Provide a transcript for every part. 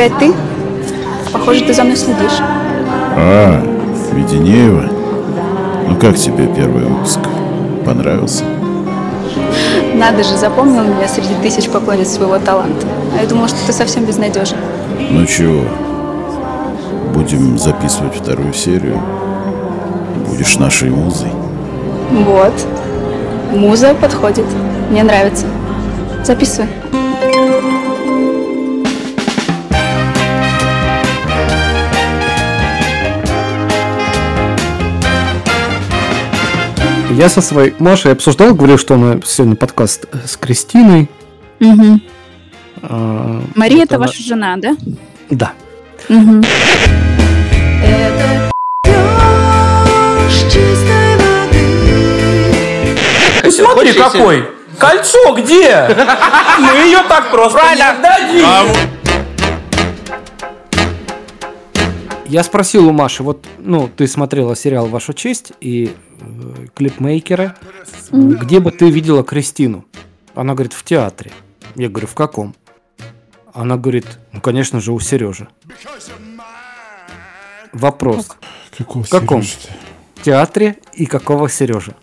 опять ты? Похоже, ты за мной следишь. А, Веденеева? Ну как тебе первый выпуск? Понравился? Надо же, запомнил меня среди тысяч поклонниц своего таланта. А я думала, что ты совсем безнадежен. Ну чего, будем записывать вторую серию? Будешь нашей музой? Вот. Муза подходит. Мне нравится. Записывай. Я со своей Машей обсуждал, говорил, что она сегодня подкаст с Кристиной. Угу. А, Мария, это она- ваша жена, да? Да. Угу. Смотри какой! Кольцо где? Мы ее так просто не отдадим. Я спросил у Маши, вот, ну, ты смотрела сериал «Ваша честь» и э, клипмейкеры, э, где бы ты видела Кристину? Она говорит, в театре. Я говорю, в каком? Она говорит, ну, конечно же, у Сережи. Вопрос. Какого В каком? Сережи-то? В театре и какого Сережи?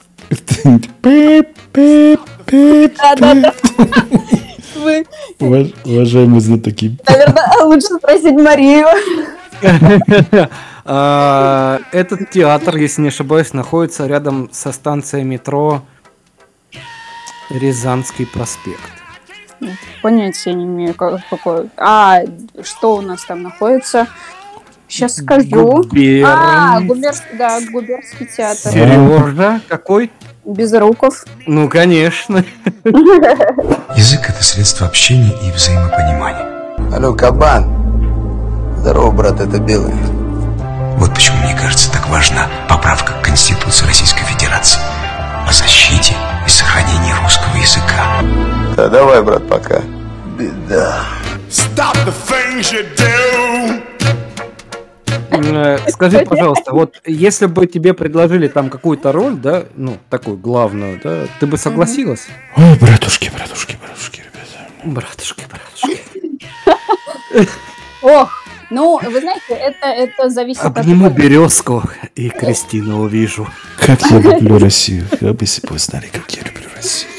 Уважаемые знатоки. наверное, лучше спросить Марию. А, Этот театр, если не ошибаюсь, находится рядом со станцией метро Рязанский проспект. Понятия не имею, как- какой. А, что у нас там находится? Сейчас скажу. Губерн- А, губернский, да, губернский театр. Сережа какой? Безруков. Ну, конечно. Язык – это средство общения и взаимопонимания. Алло, кабан. Здорово, брат, это белый. Вот почему, мне кажется, так важна поправка к Конституции Российской Федерации о защите и сохранении русского языка. Да, давай, брат, пока. Беда. Э, Скажи, пожалуйста, вот если бы тебе предложили там какую-то роль, да, ну, такую главную, да, ты бы согласилась? Ой, братушки, братушки, братушки, ребята. Братушки, братушки. Ох, ну, вы знаете, это, это зависит от... Обниму березку и Кристину увижу. Как я люблю Россию. Вы бы если бы вы знали, как я люблю Россию.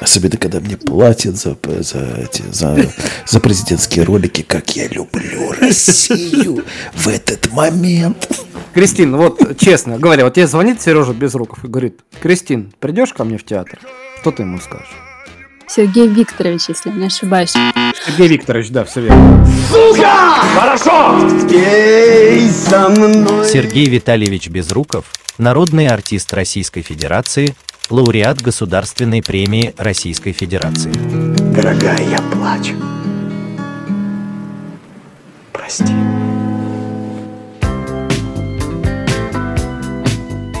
Особенно, когда мне платят за, за, эти, за, за президентские ролики, как я люблю Россию в этот момент. Кристин, вот честно говоря, вот тебе звонит Сережа Безруков и говорит, Кристин, придешь ко мне в театр? Что ты ему скажешь? Сергей Викторович, если я не ошибаюсь. Сергей Викторович, да, все верно. Сергей Витальевич Безруков, народный артист Российской Федерации, лауреат Государственной премии Российской Федерации. Дорогая, я плачу. Прости.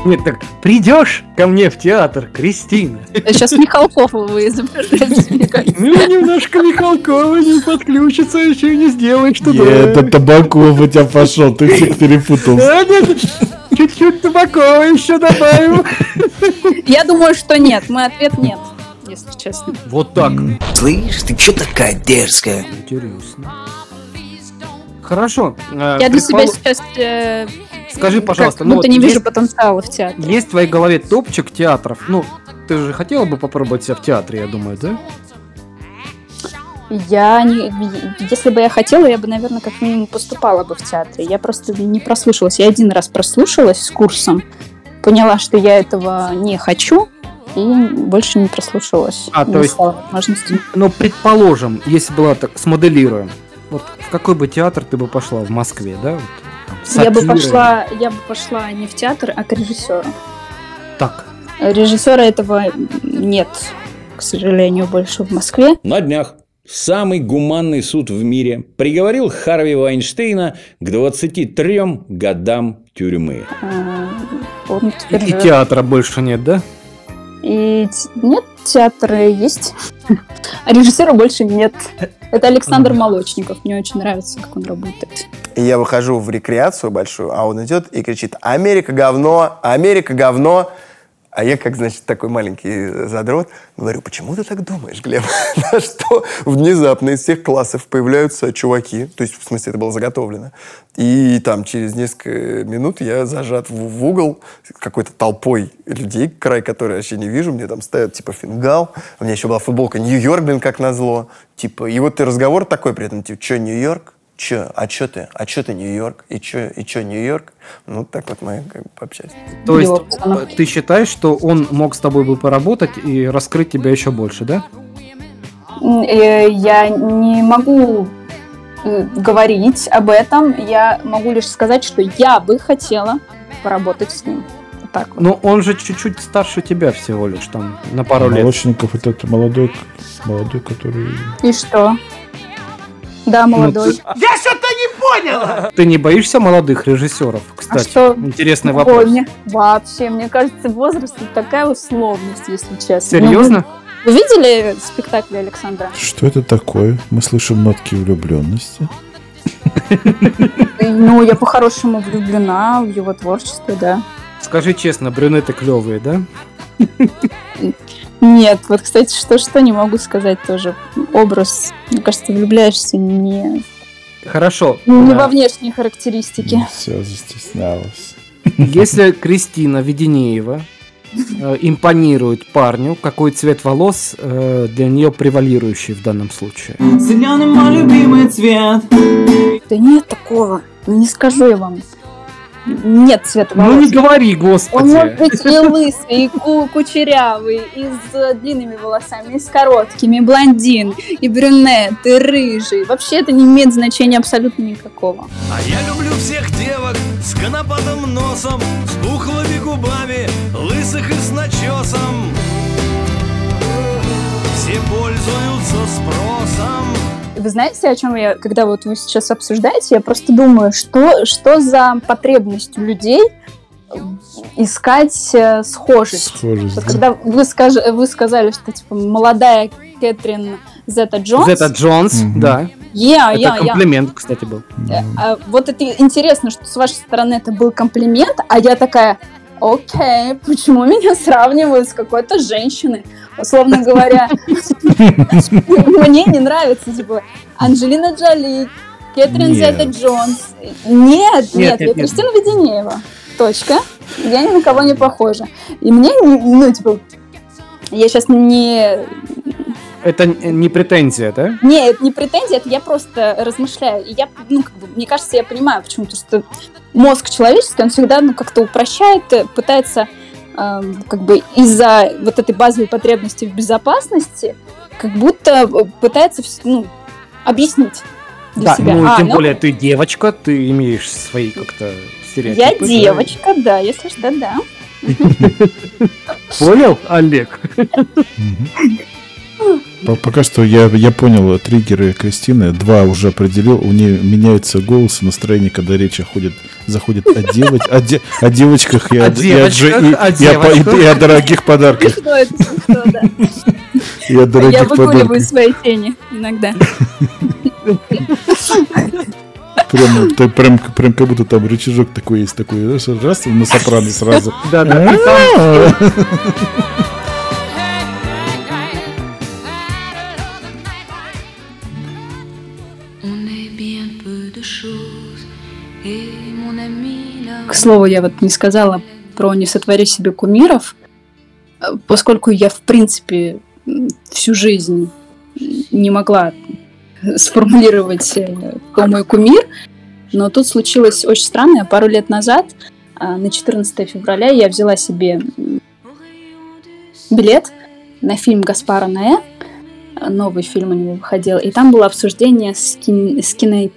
Нет, так придешь ко мне в театр, Кристина? Сейчас Михалкова вы изображаете. Ну, немножко Михалкова не подключится, еще не сделаешь туда. Это Табаков у тебя пошел, ты всех перепутал. Да, нет, чуть-чуть Табакова еще добавим. Я думаю, что нет. Мой ответ нет, если честно. Вот так. Слышь, ты чё такая дерзкая? Интересно. Хорошо. э, Я для себя сейчас э, Скажи, пожалуйста, как ну будто вот не вижу есть- потенциала в театре. Есть в твоей голове топчик театров? Ну, ты же хотела бы попробовать себя в театре, я думаю, да? Я не, если бы я хотела, я бы, наверное, как минимум поступала бы в театре. Я просто не прослушалась. Я один раз прослушалась с курсом, поняла, что я этого не хочу, и больше не прослушалась. А, Не то есть- возможности. Ну, предположим, если была так, смоделируем. Вот в какой бы театр ты бы пошла в Москве, да? Вот, там, Я бы пошла, я бы пошла не в театр, а к режиссеру. Так. Режиссера этого нет, к сожалению, больше в Москве. На днях самый гуманный суд в мире приговорил Харви Вайнштейна к 23 годам тюрьмы. А, Он И, теперь и живет. театра больше нет, да? И нет, театры есть, а режиссера больше нет. Это Александр Молочников. Мне очень нравится, как он работает. И я выхожу в рекреацию большую, а он идет и кричит «Америка говно! Америка говно!» А я, как, значит, такой маленький задрот, говорю, почему ты так думаешь, Глеб? На что внезапно из всех классов появляются чуваки, то есть, в смысле, это было заготовлено. И там через несколько минут я зажат в, в угол какой-то толпой людей, край которой вообще не вижу, мне там ставят, типа, фингал, у меня еще была футболка Нью-Йорк, блин, как назло. Типа, и вот и разговор такой при этом, типа, что, Нью-Йорк? Че, а что ты? А что ты Нью-Йорк? И что, и чё Нью-Йорк? Ну, так вот мы как бы пообщались. То есть ты считаешь, что он мог с тобой бы поработать и раскрыть тебя еще больше, да? Э, я не могу э, говорить об этом. Я могу лишь сказать, что я бы хотела поработать с ним. Вот Так вот. Ну, он же чуть-чуть старше тебя всего лишь, там, на пару лет. Молочников это молодой, молодой, который... И что? Да, Ну, молодой. ты- Я что-то не понял! Ты не боишься молодых режиссеров, кстати? А что? Интересный Ой, вопрос. мне- вообще, мне кажется, возраст это такая условность, если честно. Серьезно? Ну, Вы видели спектакль Александра? Что это такое? Мы слышим нотки влюбленности. Ну, я по-хорошему влюблена в его творчество, да. Скажи честно, брюнеты клевые, да? Нет, вот, кстати, что-что не могу сказать тоже. Образ, мне кажется, влюбляешься не, Хорошо. не Э, во внешние характеристики. Все, застеснялась. Если Кристина Веденеева э, импонирует парню, какой цвет волос э, для нее превалирующий в данном случае? Зеленый мой любимый цвет. Да нет такого. Ну, не скажу я вам. Нет цвета волос. Ну не говори, Он господи. может быть и лысый, и ку- кучерявый, и с э, длинными волосами, и с короткими, и блондин, и брюнет, и рыжий. Вообще это не имеет значения абсолютно никакого. А я люблю всех девок с конопатым носом, с пухлыми губами, лысых и с начесом. Все пользуются спросом. Вы знаете, о чем я, когда вот вы сейчас обсуждаете, я просто думаю, что, что за потребность у людей искать э, схожесть. Схожесть, Вот да. когда вы, скаж- вы сказали, что типа молодая Кэтрин Зета Джонс. Зета Джонс, Мгм. да. Я, Это я, я. комплимент, кстати, был. Э, а вот это интересно, что с вашей стороны это был комплимент, а я такая, окей, почему меня сравнивают с какой-то женщиной? Условно говоря, мне не нравится, типа, Анджелина Джоли, Кэтрин. Зета Джонс. Нет, нет, я. Кристина Веденеева. Точка. Я ни на кого не похожа. И мне, не- ну, типа, я сейчас не Это не претензия, да? не, это не претензия, это я просто размышляю. И я, ну, как бы, мне кажется, я понимаю, почему. Потому что мозг человеческий, он всегда, ну, как-то упрощает, э, пытается, эм, как бы, из-за вот этой базовой потребности в безопасности, как будто э, пытается, ну, объяснить для Да, себя. ну А, тем ну, более ты девочка, ты имеешь свои как-то стереотипы. Я да. девочка, да, если что, да. Понял, Олег? По- Пока что я, я понял триггеры Кристины. Два уже определил. У нее меняется голос и настроение, когда речь ходит, заходит о, девоч, о, де- о девочках и о, О девочках, и- о и о по- и- девочках. и о дорогих подарках. Смешно это, смешно, да. И о Я дорогих выгуливаю подарках. свои тени иногда. Прям, ты- прям, прям как будто там рычажок такой есть, такой, знаешь, раз на сопрано сразу. Да, да. Слову, я вот не сказала про «Не сотвори себе кумиров», э, поскольку я, в принципе, всю жизнь не могла сформулировать, э, кто мой кумир, но тут случилось очень странное. Пару лет назад, а, на 14 февраля, я взяла себе билет на фильм Гаспара Ноэ. Новый фильм у него выходил. И там было обсуждение с, кин- с кино-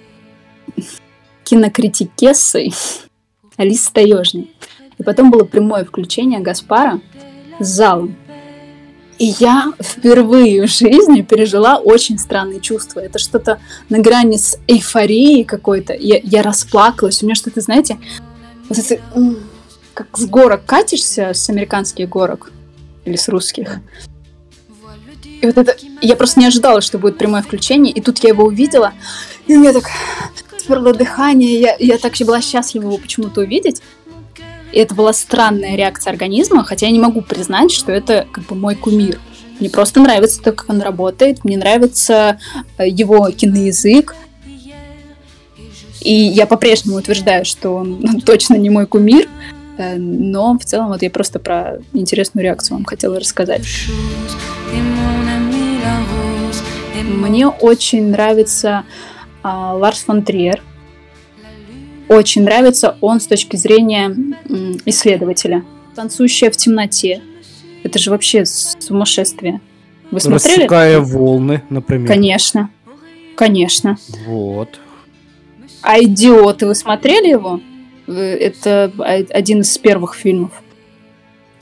кинокритикессой Алисы Таежной. И потом было прямое включение Гаспара с залом. И я впервые в жизни пережила очень странные чувства. Это что-то на грани с эйфорией какой-то. Я, я расплакалась. У меня что-то, знаете, вот это, как с горок катишься, с американских горок или с русских. И вот это... Я просто не ожидала, что будет прямое включение. И тут я его увидела. И у меня так сперло дыхание. Я, я так была счастлива его почему-то увидеть. И это была странная реакция организма, хотя я не могу признать, что это как бы мой кумир. Мне просто нравится то, как он работает, мне нравится э, его киноязык. И я по-прежнему утверждаю, что он точно не мой кумир, э, но в целом вот я просто про интересную реакцию вам хотела рассказать. Мне очень нравится Ларс фон Триер. Очень нравится он с точки зрения исследователя. «Танцующая в темноте». Это же вообще сумасшествие. Вы смотрели? Рассекая волны, например. Конечно. Конечно. Вот. А «Идиоты» вы смотрели его? Э, Это один из первых фильмов.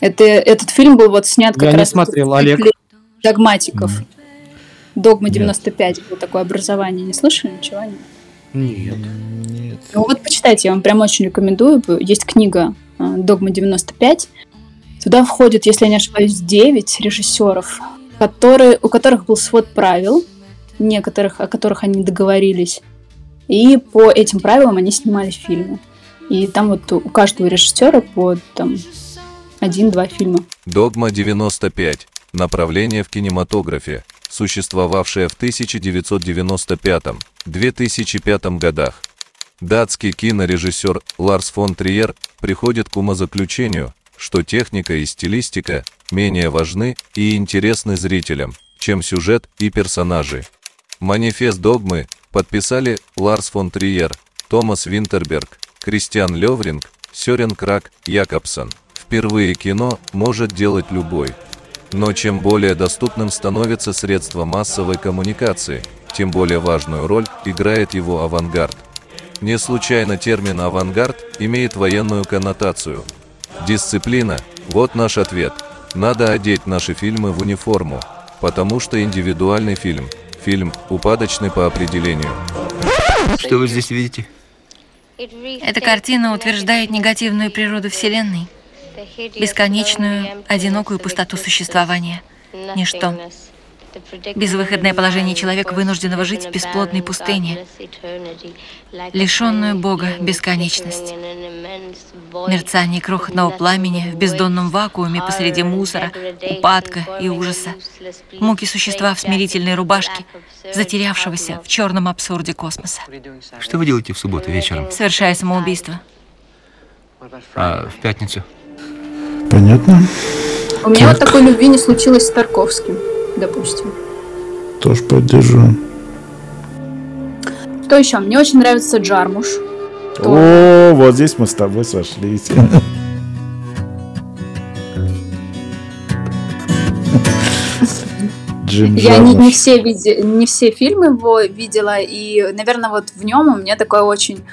Это, этот фильм был вот снят как Я не раз смотрел, в Олег. цикле догматиков. Догма 95 было такое образование. Не слышали ничего? Нет. Нет. Ну вот почитайте, я вам прям очень рекомендую. Есть книга э, «Догма 95». Туда входит, если я не ошибаюсь, 9 режиссеров, которые, у которых был свод правил, некоторых, о которых они договорились. И по этим правилам они снимали фильмы. И там вот у каждого режиссера по там один-два фильма. Догма 95. Направление в кинематографе, существовавшее в 1995-2005 годах. Датский кинорежиссер Ларс фон Триер приходит к умозаключению, что техника и стилистика менее важны и интересны зрителям, чем сюжет и персонажи. Манифест догмы подписали Ларс фон Триер, Томас Винтерберг, Кристиан Левринг, Сёрен Крак, Якобсон. Впервые кино может делать любой. Но чем более доступным становится средство массовой коммуникации, тем более важную роль играет его авангард. Не случайно термин «авангард» имеет военную коннотацию. Дисциплина – вот наш ответ. Надо одеть наши фильмы в униформу, потому что индивидуальный фильм – фильм упадочный по определению. Что вы здесь видите? Эта картина утверждает негативную природу Вселенной, бесконечную, одинокую пустоту существования, ничто. Безвыходное положение человека, вынужденного жить в бесплодной пустыне, лишенную Бога бесконечность. Мерцание крохотного пламени в бездонном вакууме посреди мусора, упадка и ужаса. Муки существа в смирительной рубашке, затерявшегося в черном абсурде космоса. Что вы делаете в субботу вечером? Совершая самоубийство. А в пятницу? Понятно. У меня вот такой любви не случилось с Тарковским, допустим. Тоже поддержу. Что еще? Мне очень нравится Джармуш. О, вот здесь мы с тобой сошлись. Джим Я не, не, все виде, не все фильмы его видела, и, наверное, вот в нем у меня такое очень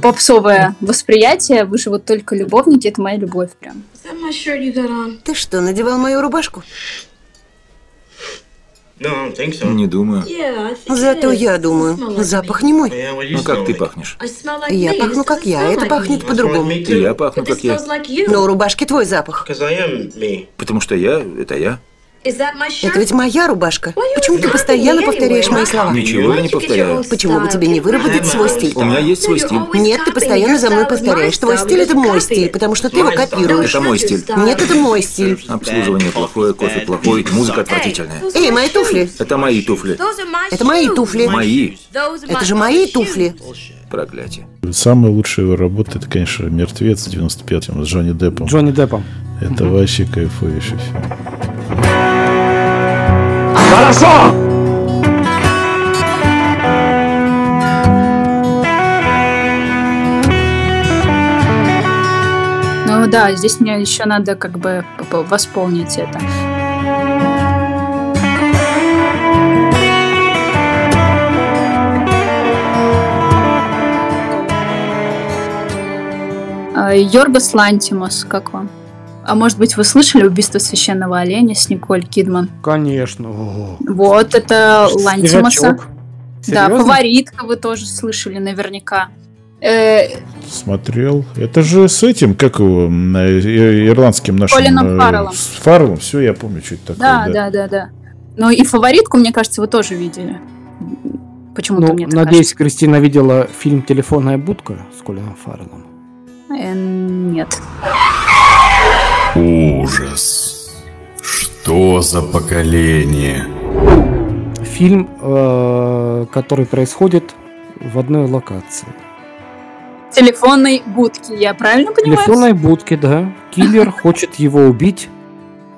попсовое восприятие. Вы же вот только любовники, это моя любовь прям. Ты что, надевал мою рубашку? Не думаю. Зато я думаю, запах не мой. Ну как ты пахнешь? Я пахну как я, это пахнет по-другому. И я пахну как я. Но у рубашки твой запах. Потому что я – это я. Это ведь моя рубашка. Почему ты постоянно повторяешь мои слова? Ничего я не повторяю. Почему бы тебе не выработать свой стиль? У меня есть свой стиль. Нет, ты постоянно за мной повторяешь. Твой стиль это мой стиль, потому что ты его копируешь. Это мой стиль. Нет, это мой стиль. Обслуживание плохое, кофе плохой, музыка отвратительная. Эй, мои туфли. Это мои туфли. Это мои туфли. Мои. Это же мои туфли. Проклятие. Самая лучшая его работа, это, конечно, «Мертвец» в 95-м с Джонни Деппом. Джонни Деппом. Это вообще кайфовейший фильм. Хорошо! Ну да, здесь мне еще надо как бы восполнить это. А, Йоргос Лантимос, как вам? А может быть, вы слышали «Убийство священного оленя» с Николь Кидман? Конечно. Вот, это Лантимоса. Свежачок. Да, фаворитка вы тоже слышали наверняка. Э, Смотрел. Это же с этим, как его, э, э, ирландским нашим... Колином Фарреллом. С Фарреллом, все, я помню, что это такое. да, да, да, да. Ну и фаворитку, мне кажется, вы тоже видели. Почему-то Ну, мне так надеюсь, Кристина видела фильм «Телефонная будка» с Колином Фарреллом. кажется. Нет. Ужас. Что за поколение? Фильм, э, который происходит в одной локации. Телефонной будки, я правильно понимаю? телефонной будке, да. Киллер хочет его убить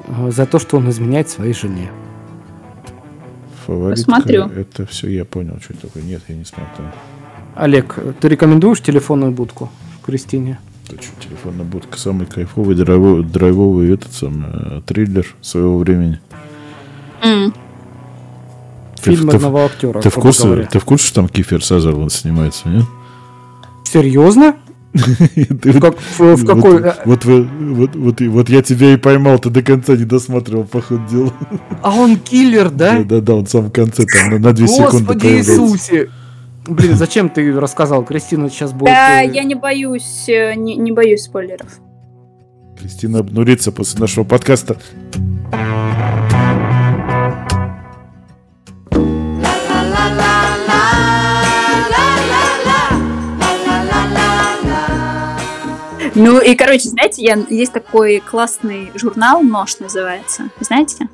э, за то, что он изменяет своей жене. Фаворитка, Посмотрю. Это все я понял, что это такое. Нет, я не смотрел. Олег, ты рекомендуешь телефонную будку Кристине? Это что, телефонная будка самый кайфовый, драйвовый, драйвовый этот самый, э, триллер своего времени. Ты Фильм ты одного актера. Ты в курсе, говоря. ты в курсе, что там Кифер Сазерленд снимается, нет? Серьезно? Как- в- в какой- Вот, вот, вы- вот, я тебя и поймал, ты до конца не досматривал, по ходу дела. А он киллер, да? Да, да, да, он сам в конце там на, на две секунды Господи. Иисусе! Блин, зачем ты рассказал? Кристина сейчас будет... Да, э, я не боюсь, э, не, не боюсь спойлеров. Кристина обнурится после нашего подкаста. Ну и, короче, знаете, я, есть такой классный журнал «Нож» называется. Знаете?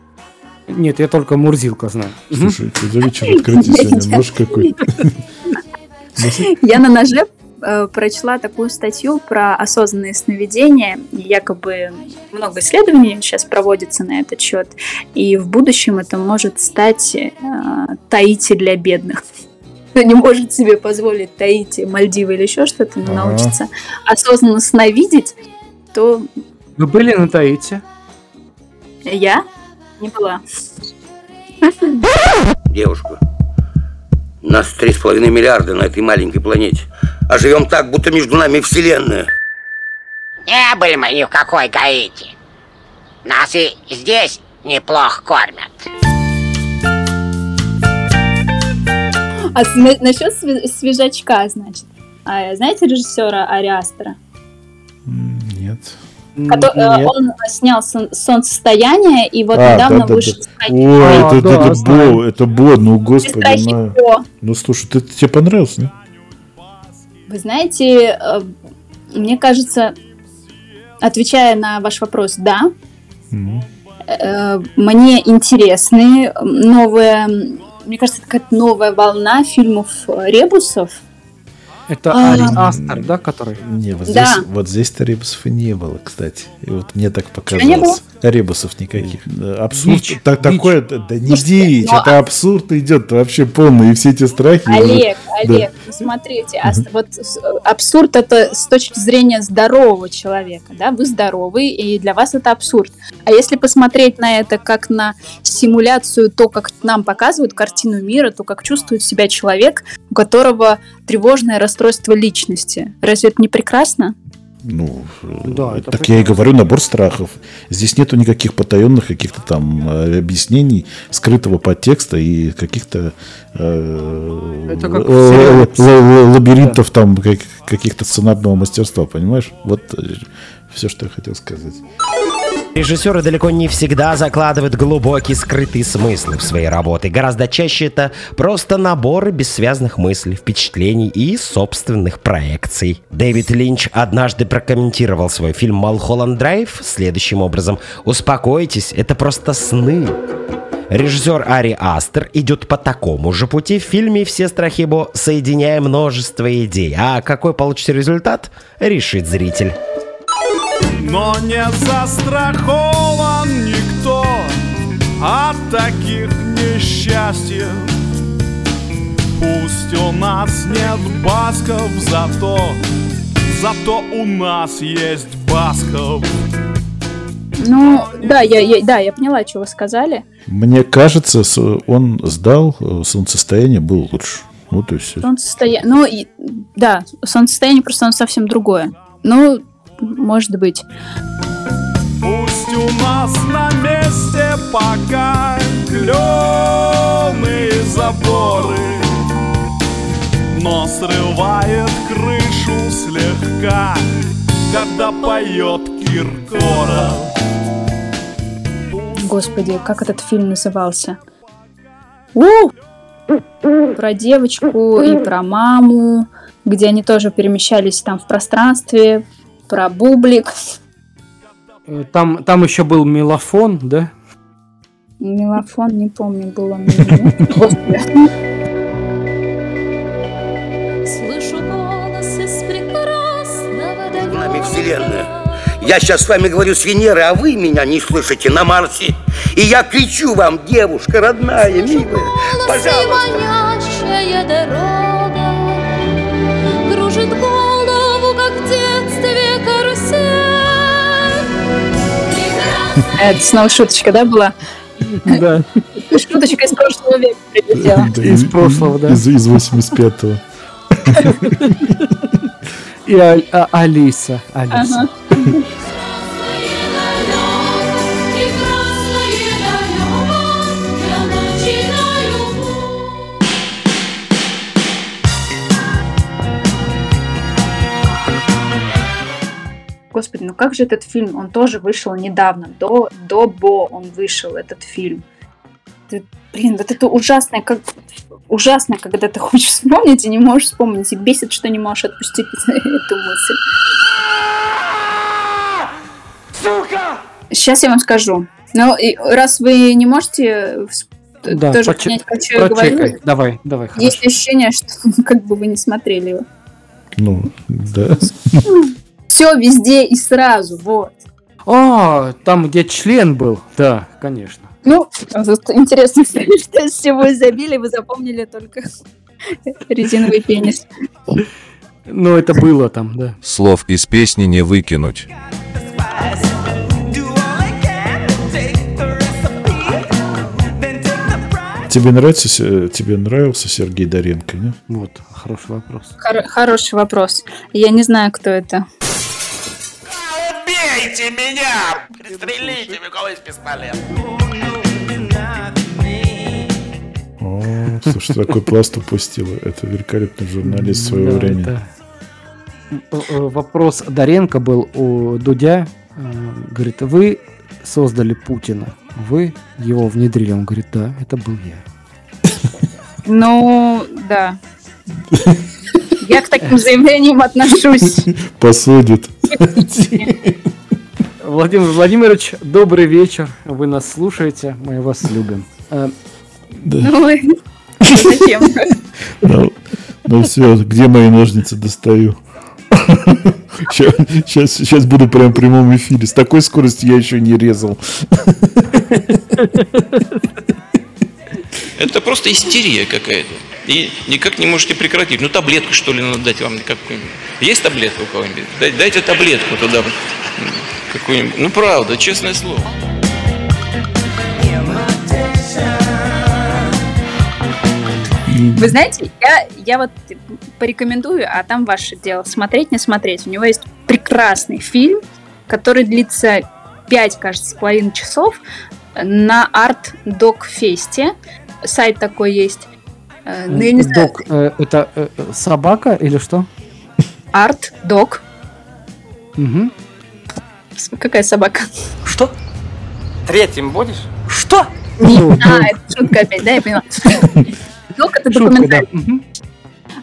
Нет, я только Мурзилка знаю. Слушай, что за вечер открытий сегодня? Нож какой? Я на ноже э, прочла такую статью про осознанные сновидения. Якобы много исследований сейчас проводится на этот счет. И в будущем это может стать э, Таити для бедных. Кто не может себе позволить Таити, Мальдивы или еще что-то, но Ага. научится осознанно сновидеть, то Вы были на Таити? я не была. Девушка, нас три с половиной миллиарда на этой маленькой планете. А живем так, будто между нами вселенная. Не были мы ни в какой Гаити. Нас и здесь неплохо кормят. А с- на- насчет све- свежачка, значит. А, знаете режиссера Ари Астера? Нет. Э, Он снял «Солнцестояние», и вот А, недавно да, да, вышел да. «Страхи Ой, Бо». это, это, это Бо, это Бо, ну господи, «Страхи ну, Бо». ну слушай, ты, тебе понравился, не? Вы знаете, э, мне кажется, отвечая на ваш вопрос, да, э, мне интересны новые, мне кажется, какая-то новая волна фильмов ребусов. Это А. Астер, да, который? Не, вот Да. здесь, вот здесь-то ребусов и не было, кстати. И вот мне так не было? показалось. Ребусов никаких. Да, Абсурд. Дичь, так, дичь. такое, да, да не Слушайте, дичь, ну, это абсурд идет вообще полный. И все эти страхи. Олег, да. Олег, ну смотрите, ас- вот абсурд это с точки зрения здорового человека, да, вы здоровый, и для вас это абсурд. А если посмотреть на это как на симуляцию, то, как нам показывают картину мира, то, как чувствует себя человек, у которого тревожное расстройство личности, разве это не прекрасно? Ну, Да, э, это так я и говорю, набор страхов. Здесь нету никаких потаенных каких-то там э, объяснений, скрытого подтекста и каких-то э, Это как лабиринтов там как- каких-то сценарного мастерства, понимаешь? Вот все, что я хотел сказать. Режиссеры далеко не всегда закладывают глубокий скрытый смысл в свои работы. Гораздо чаще это просто наборы бессвязных мыслей, впечатлений и собственных проекций. Дэвид Линч однажды прокомментировал свой фильм «Малхолланд Драйв» следующим образом. «Успокойтесь, это просто сны». Режиссер Ари Астер идет по такому же пути в фильме «Все страхи Бо», соединяя множество идей. А какой получится результат, решит зритель. Но не застрахован никто от таких несчастьев. Пусть у нас нет басков, зато, зато у нас есть басков. Ну, да, я, я- да, я поняла, что вы сказали. Мне кажется, он сдал, э, солнцестояние было лучше. Вот и все. Солнцестояние. Ну, и, да, солнцестояние просто оно совсем другое. Ну, может быть. Пусть у нас на месте пока кленые заборы, но срывает крышу слегка, когда поет Киркоров. Господи, как этот фильм назывался? У! Про девочку и про маму, где они тоже перемещались там в пространстве. Про бублик. Э, Там, там еще был мелофон, да? Мелофон, не помню, было. Слышу голос из прекрасного Между нами вселенная. Я сейчас с вами говорю с Венеры, а вы меня не слышите на Марсе. И я кричу вам, девушка родная, милая, пожалуйста. Это снова шуточка, да, была? Да. Шуточка из прошлого века прилетела. Из прошлого, да. Из, из 85-го. И А- А- Алиса. Алиса. Господи, ну как же этот фильм? Он тоже вышел недавно. До, до Бо он вышел, этот фильм. Ты- блин, вот это ужасное, как ужасно, когда ты хочешь вспомнить и не можешь вспомнить. И бесит, что не можешь отпустить эту мысль. Сука! Сейчас я вам скажу. Ну, и раз вы не можете Да, тоже поче- понять, как я прочекай. говорю, Давай, давай, хорошо. есть ощущение, что как бы вы не смотрели его. Ну, да. Все везде и сразу, вот. А, там, где член был. Да, конечно. Ну, тут интересно, что из всего изобилия вы запомнили только резиновый пенис. Ну, это было там, да. Слов из песни не выкинуть. Тебе нравится, тебе нравился Сергей Доренко, нет? Вот, хороший вопрос. Хор- хороший вопрос. Я не знаю, кто это. Убейте меня! Пристрелите у кого есть пистолет. О, слушай, такой пласт упустила. Это великолепный журналист своего Да, времени. это- Э, э, Вопрос Доренко был у Дудя. Э, Говорит, вы создали Путина. Вы его внедрили. Он говорит, да, это был я. Ну, да. Я к таким заявлениям отношусь. Посудит. Владимир Владимирович, добрый вечер. Вы нас слушаете. Мы вас любим. Э, Ну, и- зачем? Ну, ну все, где мои ножницы достаю? Сейчас, сейчас буду прям в прямом эфире. С такой скоростью я еще не резал. Это просто истерия какая-то. И никак не можете прекратить. Ну, таблетку, что ли, надо дать вам какую-нибудь. Есть таблетка у кого-нибудь? Дай- Дайте таблетку туда. Какую-нибудь. Ну, правда, честное слово. Вы знаете, я, я вот порекомендую, а там ваше дело, смотреть, не смотреть. У него есть прекрасный фильм, который длится 5, кажется, с половиной часов на Art Dog Фесте. Сайт такой есть. Э, Ну, я не знаю, Док, э, это э, э, собака или что? Art Dog. Мгм. С- Какая собака? Что? Третьим будешь? Что? Ну, А, это шутка опять, да, я поняла. Док это да. документальный.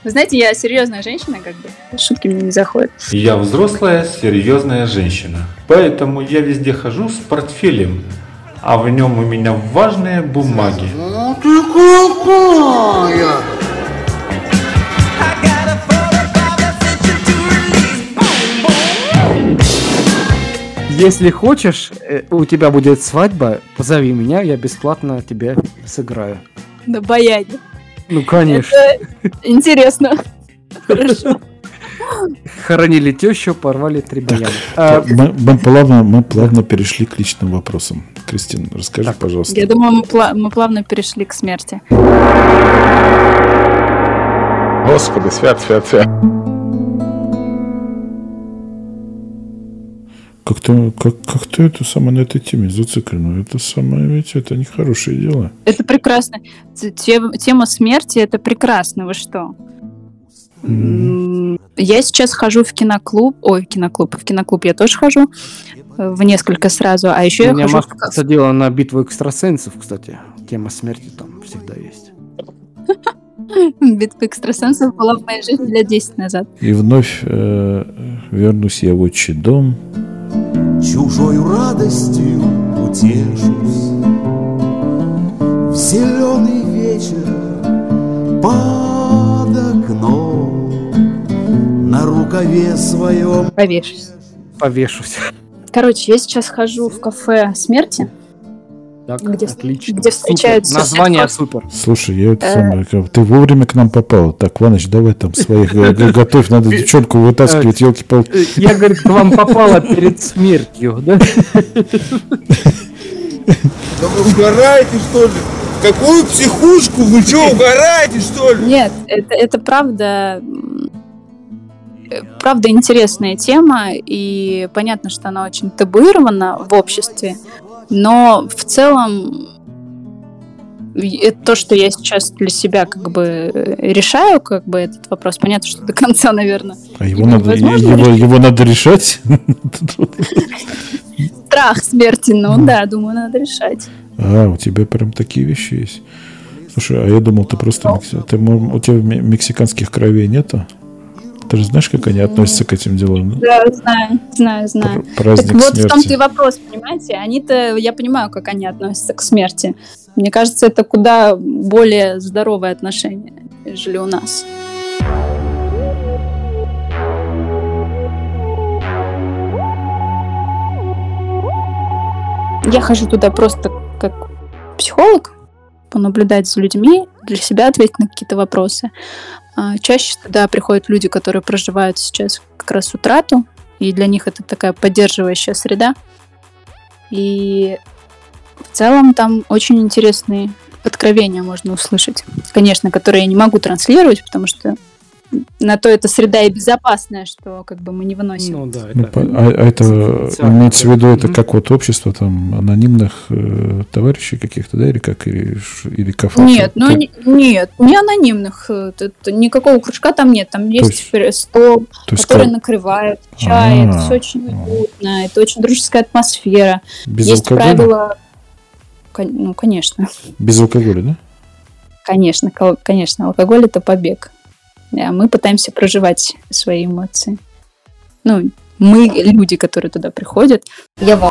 Вы знаете, я серьезная женщина, как бы. Шутки мне не заходят. Я взрослая, серьезная женщина. Поэтому я везде хожу с портфелем, а в нем у меня важные бумаги. Ну ты какая! Если хочешь, э, у тебя будет свадьба, позови меня, я бесплатно тебе сыграю. Да баяги. Ну, конечно. Это интересно. Хорошо. Хоронили тещу, порвали три баяна. А, Мы, мы плавно, мы плавно перешли к личным вопросам. Кристина, расскажи, пожалуйста. Я думаю, мы, пла- мы плавно перешли к смерти. Господи, свят, свят, свят. Как-то, как, как-то это самое на этой теме зациклено. Это самое, ведь это нехорошие дела. Это прекрасно. Т- те- Тема смерти это прекрасно. Вы что? Я сейчас хожу в киноклуб. Ой, киноклуб. В киноклуб я тоже хожу. В несколько сразу. А еще у я меня хожу в Машка садила на битву экстрасенсов, кстати. Тема смерти там всегда есть. Битва экстрасенсов была в моей жизни лет 10 назад. И вновь э, вернусь я в отчий дом. Чужою радостью утешусь В зеленый вечер под На рукаве своем Повешусь. Повешусь. Короче, я сейчас хожу в кафе смерти, Так, где, отлично. где встречаются... Название всех- супер. Слушай, я это Э. самое, ты вовремя к нам попал. Так, Ваныч, давай там своих э, готовь, надо девчонку вытаскивать, елки-палки. Э, Я, говорит, к вам попала перед смертью, да? Да вы угораете, что ли? Какую психушку? Вы что, угораете, что ли? Нет, это, это правда... э, Правда интересная тема, и понятно, что она очень табуирована в обществе, но в целом это то, что я сейчас для себя как бы э, решаю, как бы этот вопрос. Понятно, что до конца, наверное, А его надо, его, его надо решать. страх смерти, ну да, думаю, надо решать. А, у тебя прям такие вещи есть. Слушай, а я думал, ты просто... мекси- Ты, у тебя ме- мексиканских кровей нету? Ты же знаешь, как они относятся к этим делам? Да, знаю, знаю, знаю. Пр- праздник так вот в смерти. том-то и вопрос, понимаете? Они-то, я понимаю, как они относятся к смерти. Мне кажется, это куда более здоровое отношение, нежели у нас. Я хожу туда просто как психолог, понаблюдать за людьми, для себя ответить на какие-то вопросы. А, Чаще туда приходят люди, которые проживают сейчас как раз утрату, и для них это такая поддерживающая среда. И в целом там очень интересные откровения можно услышать. Конечно, которые я не могу транслировать, потому что на то эта среда и безопасная, что как бы мы не выносим. Ну да, Ну, по- а, а это имеется в виду, это как вот общество там анонимных э, товарищей каких-то, да, или как, или, или кафе? Нет, ну не- нет, не анонимных. э, т- Никакого кружка там нет. Там есть есть- стол, то есть который как- накрывает чай. Это А. все очень уютно. Это очень дружеская атмосфера. Без есть алкоголя? правила. Ну, конечно. Без алкоголя, да? Конечно, конечно, алкоголь это побег. А мы пытаемся проживать свои эмоции. Ну, мы люди, которые туда приходят. Я в. Э,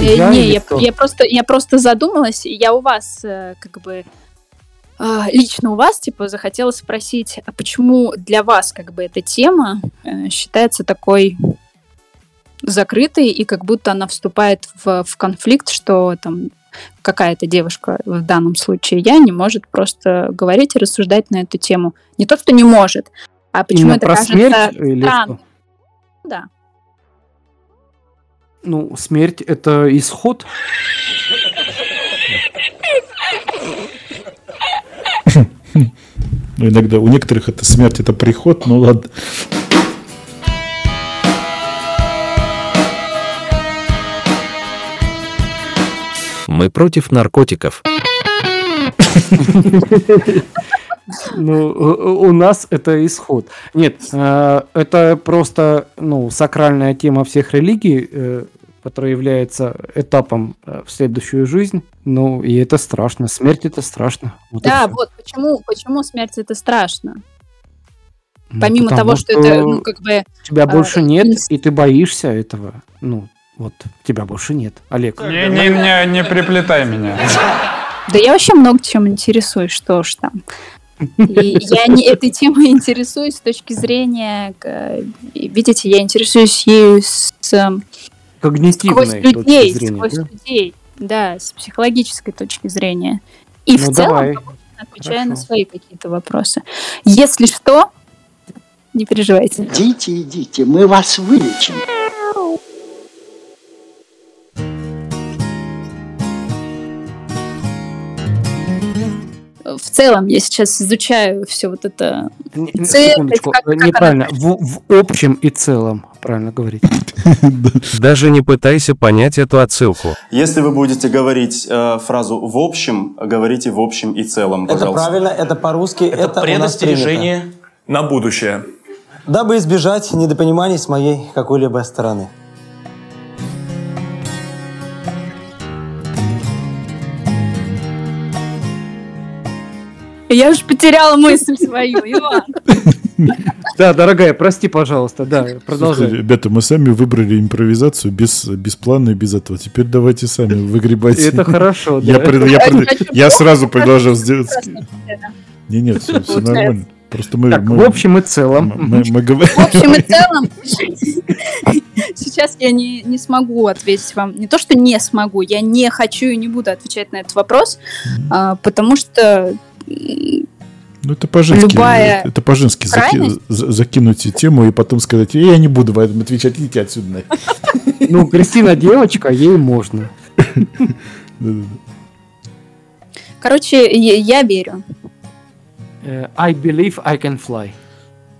Я Не, я, кто? я просто, я просто задумалась, и я у вас э, как бы а, лично у вас типа захотела спросить, а почему для вас как бы эта тема э, считается такой закрытой и как будто она вступает в, в конфликт, что там какая-то девушка в данном случае я не может просто говорить и рассуждать на эту тему. Не то, что не может, а почему Именно это про кажется смерть или странным. что? Да. Ну, смерть это исход. Ну, иногда у некоторых это смерть, это приход, ну ладно. Мы против наркотиков. Ну, у нас это исход. Нет, э, это просто ну, сакральная тема всех религий, э, которая является этапом э, в следующую жизнь. Ну, и это страшно. Смерть это страшно. Вот да, вот почему, почему смерть это страшно. Ну, Помимо того, что, это, ну, как бы... Тебя а, больше нет, инс- и ты боишься этого. Ну, вот, тебя больше нет. Олег. Не, не, не, не приплетай меня. Да я вообще много чем интересуюсь, что ж там. И я не этой темой интересуюсь с точки зрения, видите, я интересуюсь ею с, Когнитивной сквозь точки людей, зрения, сквозь да? людей, да, с психологической точки зрения. И Ну, в целом, давай. отвечая на свои какие-то вопросы. Если что, не переживайте. Идите, идите, мы вас вылечим. В целом, я сейчас изучаю все вот это. Не- Секундочку, как- как она неправильно. В, в общем и целом, правильно говорить. Даже не пытайся понять эту отсылку. Если вы будете говорить э, фразу в общем, говорите в общем и целом, Это пожалуйста. правильно, это по-русски, это, нас предостережение на будущее. Дабы избежать недопониманий с моей какой-либо стороны. Я уж потеряла мысль свою, Иван. Да, дорогая, прости, пожалуйста, да, Слушайте, продолжай. ребята, мы сами выбрали импровизацию без, без плана и без этого. Теперь давайте сами выгребайте. Это хорошо, Я, да. пред- я, пред- хочу- я сразу предложил сделать... Прекрасно. Не, нет, все, Получается. нормально. Просто мы... Так, мы- в общем и целом. мы, мы говорим... В общем и целом, сейчас я не, не смогу ответить вам. Не то, что не смогу, я не хочу и не буду отвечать на этот вопрос, а, потому что Ну, это по-женски. Любая это по-женски заки- закинуть тему и потом сказать, «Э, я не буду в этом отвечать, идите отсюда. нафиг». Ну, Кристина девочка, ей можно. Короче, я верю. Э, I believe I can fly.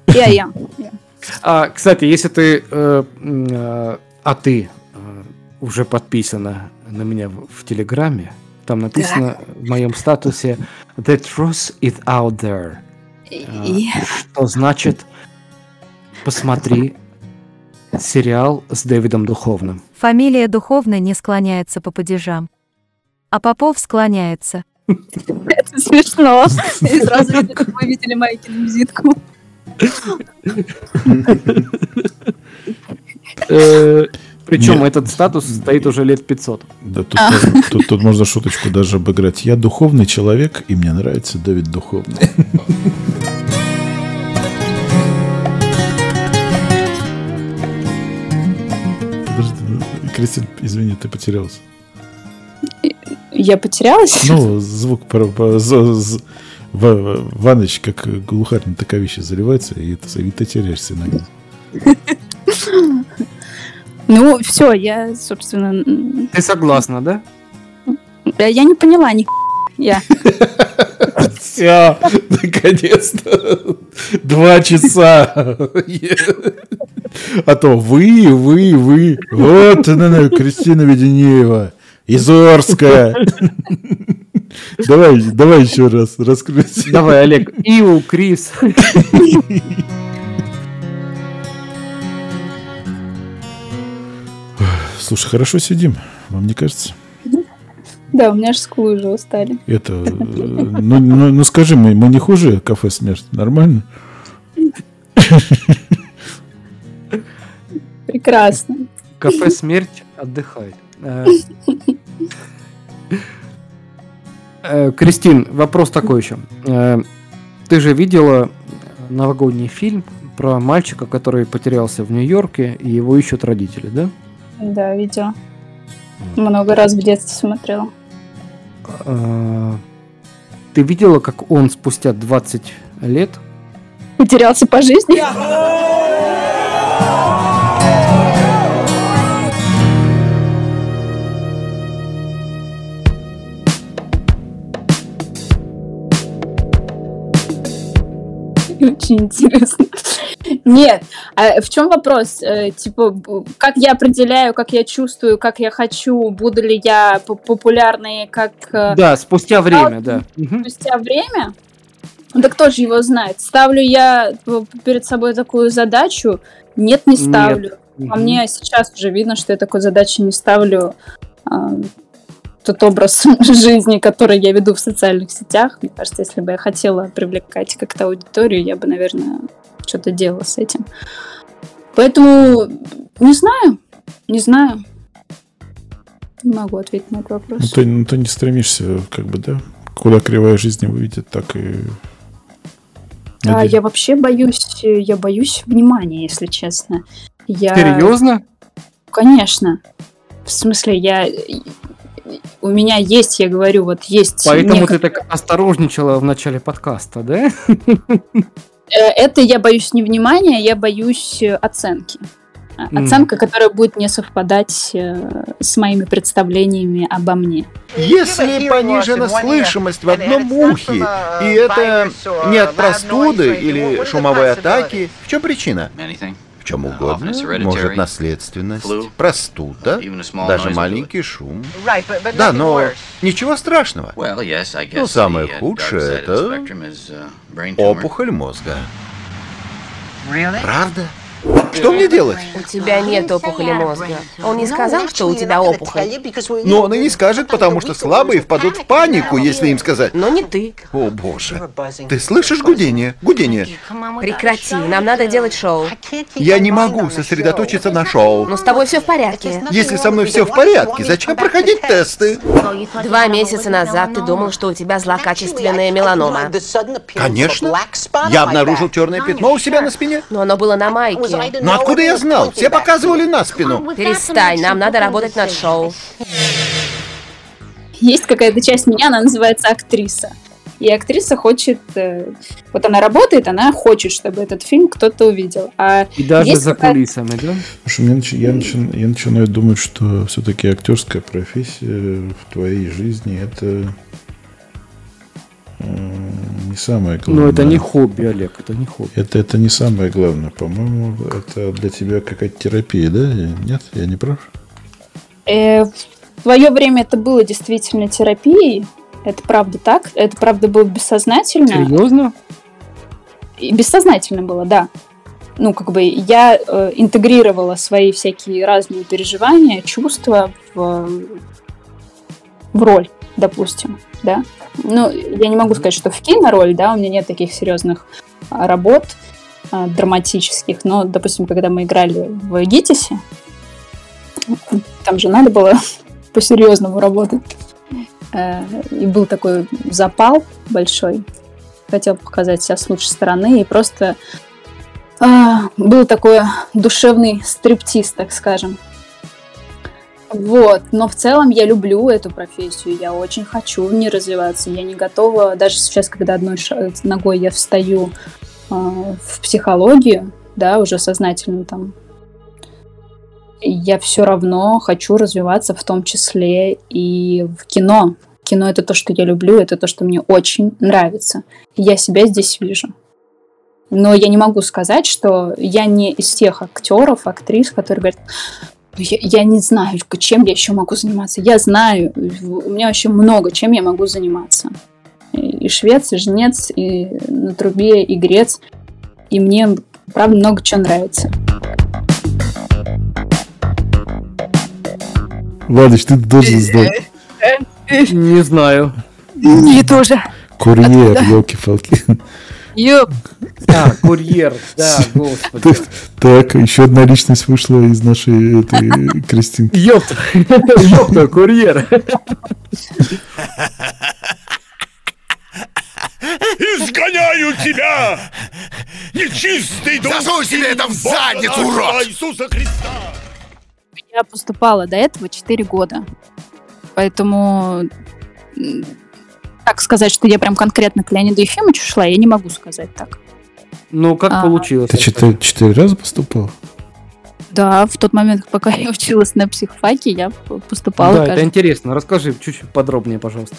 Я, я. я. А, кстати, если ты, э, э, а ты э, уже подписана на меня в, в Телеграме, там написано в моем статусе The truth is out there. А, И- Что значит посмотри сериал с Дэвидом Духовным. Фамилия Духовна не склоняется по падежам. А Попов склоняется. Это смешно. И сразу видно, как вы видели Майкину визитку. Причем Нет. этот статус стоит уже лет 500. Да, тут, можно, тут, тут можно шуточку даже обыграть. Я духовный человек, и мне нравится Давид Духовный. Подожди, ну, Кристин, извини, ты потерялся. Я потерялась? Ну, звук в- Ваныч, как глухарь на таковище заливается, и, это, и ты теряешься иногда. Ну, все, я, собственно... Ты согласна, да? да, Я не поняла ни Я. Все, наконец-то. Два часа. А то вы, вы, вы. Вот она, Кристина Веденеева. Из Орска. Давай, давай еще раз раскройся. Давай, Олег. Иу, Крис. Слушай, хорошо сидим, вам не кажется? Да, у меня аж скулы уже устали. Это, э, ну, ну, ну скажи, мы, мы не хуже кафе смерть, нормально? Прекрасно. Кафе «Смерть» отдыхает. Э, э, Кристин, вопрос такой еще. Э, Ты же видела новогодний фильм про мальчика, который потерялся в Нью-Йорке, и его ищут родители, да? Да, видела. Много раз в детстве смотрела. Ты видела, как он спустя 20 лет Потерялся по жизни? Очень интересно. Нет, а в чем вопрос? Э, Типа, как я определяю, как я чувствую, как я хочу, буду ли я п- популярной, как... э, Да, спустя время, да. спустя время? Да кто же его знает? Ставлю я п- перед собой такую задачу? Нет, не Нет. ставлю. А Мгм. мне сейчас уже видно, что я такой задачи не ставлю. Тот образ жизни, который я веду в социальных сетях, мне кажется, если бы я хотела привлекать как-то аудиторию, я бы, наверное, что-то делала с этим. Поэтому не знаю, не знаю. Не могу ответить на этот Ну вопрос. ты, ну, ты не стремишься, как бы, да? Куда кривая жизнь выведет, так и... А, я вообще боюсь, я боюсь внимания, если честно. Я... Серьезно? Конечно. В смысле, я... У меня есть, я говорю, вот есть... Поэтому нек- ты так осторожничала в начале подкаста, да? Э, Это я боюсь не внимания, я боюсь э, оценки. А. Оценка, которая будет не совпадать э, с моими представлениями обо мне. Если понижена слышимость в одном ухе, и это не от простуды или шумовой атаки, в чем причина? В чем угодно. Может, наследственность, простуда, даже маленький шум. Да, но ничего страшного. Ну, самое худшее — это опухоль мозга. Правда? Что мне делать? У тебя нет опухоли мозга. Он не сказал, что у тебя опухоль. Но он и не скажет, потому что слабые впадут в панику, если им сказать. Но не ты. О, боже. Ты слышишь гудение? Гудение. Прекрати, нам надо делать шоу. Я не могу сосредоточиться на шоу. Но с тобой все в порядке. Если со мной все в порядке, зачем проходить тесты? Два месяца назад ты думал, что у тебя злокачественная меланома. Конечно. Я обнаружил черное пятно у себя на спине. Но оно было на майке. Но откуда я знал? Все показывали на спину. Перестань, нам надо работать над шоу. Есть какая-то часть меня, она называется актриса. И актриса хочет, э, вот она работает, она хочет, чтобы этот фильм кто-то увидел. А И даже за какая- кулисами, да? Слушай, мне начи- я, начи- я начинаю думать, что все-таки актерская профессия в твоей жизни это не самое главное. Ну, это не хобби, Олег, это не хобби. Это, это не самое главное. По-моему, это для тебя какая-то терапия, да? Нет, я не прав? Э, в свое время это было действительно терапией. Это правда так. Это правда было бессознательно. Серьезно? И бессознательно было, да. Ну, как бы я э, интегрировала свои всякие разные переживания, чувства в, в роль, допустим, да. Ну, я не могу сказать, что в кинороль, да, у меня нет таких серьезных а, работ а, драматических, но, допустим, когда мы играли в ГИТИСе, там же надо было по-серьезному работать. Э, И был такой запал большой. Хотел показать себя с лучшей стороны. И просто а, был такой душевный стриптиз, так скажем. Вот, но в целом я люблю эту профессию, я очень хочу в ней развиваться, я не готова, даже сейчас, когда одной ша- ногой я встаю а, в психологию, да, уже сознательно там, я все равно хочу развиваться в том числе и в кино. Кино это то, что я люблю, это то, что мне очень нравится. Я себя здесь вижу. Но я не могу сказать, что я не из тех актеров, актрис, которые говорят, «Ну, я, я не знаю, чем я еще могу заниматься. Я знаю, у меня вообще много чем я могу заниматься. И, и швец, и жнец, и на трубе, и грец. И мне, правда, много чего нравится. Владыч, ты должен знать. Не знаю. Не тоже. Курьер, елки-палки. Ёп. А, курьер, да, господи. Так, еще одна личность вышла из нашей этой Кристинки. Ёпта, ёпта, курьер. Изгоняю тебя! Нечистый дух! Засунь себе это в задницу, урод! Иисуса Христа! Я поступала до этого 4 года. Поэтому так сказать, что я прям конкретно к Леониду Ефимовичу шла, я не могу сказать так. Ну, как А. получилось? Ты четыре, четыре раза поступал? Да, в тот момент, пока я училась на психфаке, я поступала Да, это каждый- интересно. Расскажи чуть-чуть подробнее, пожалуйста.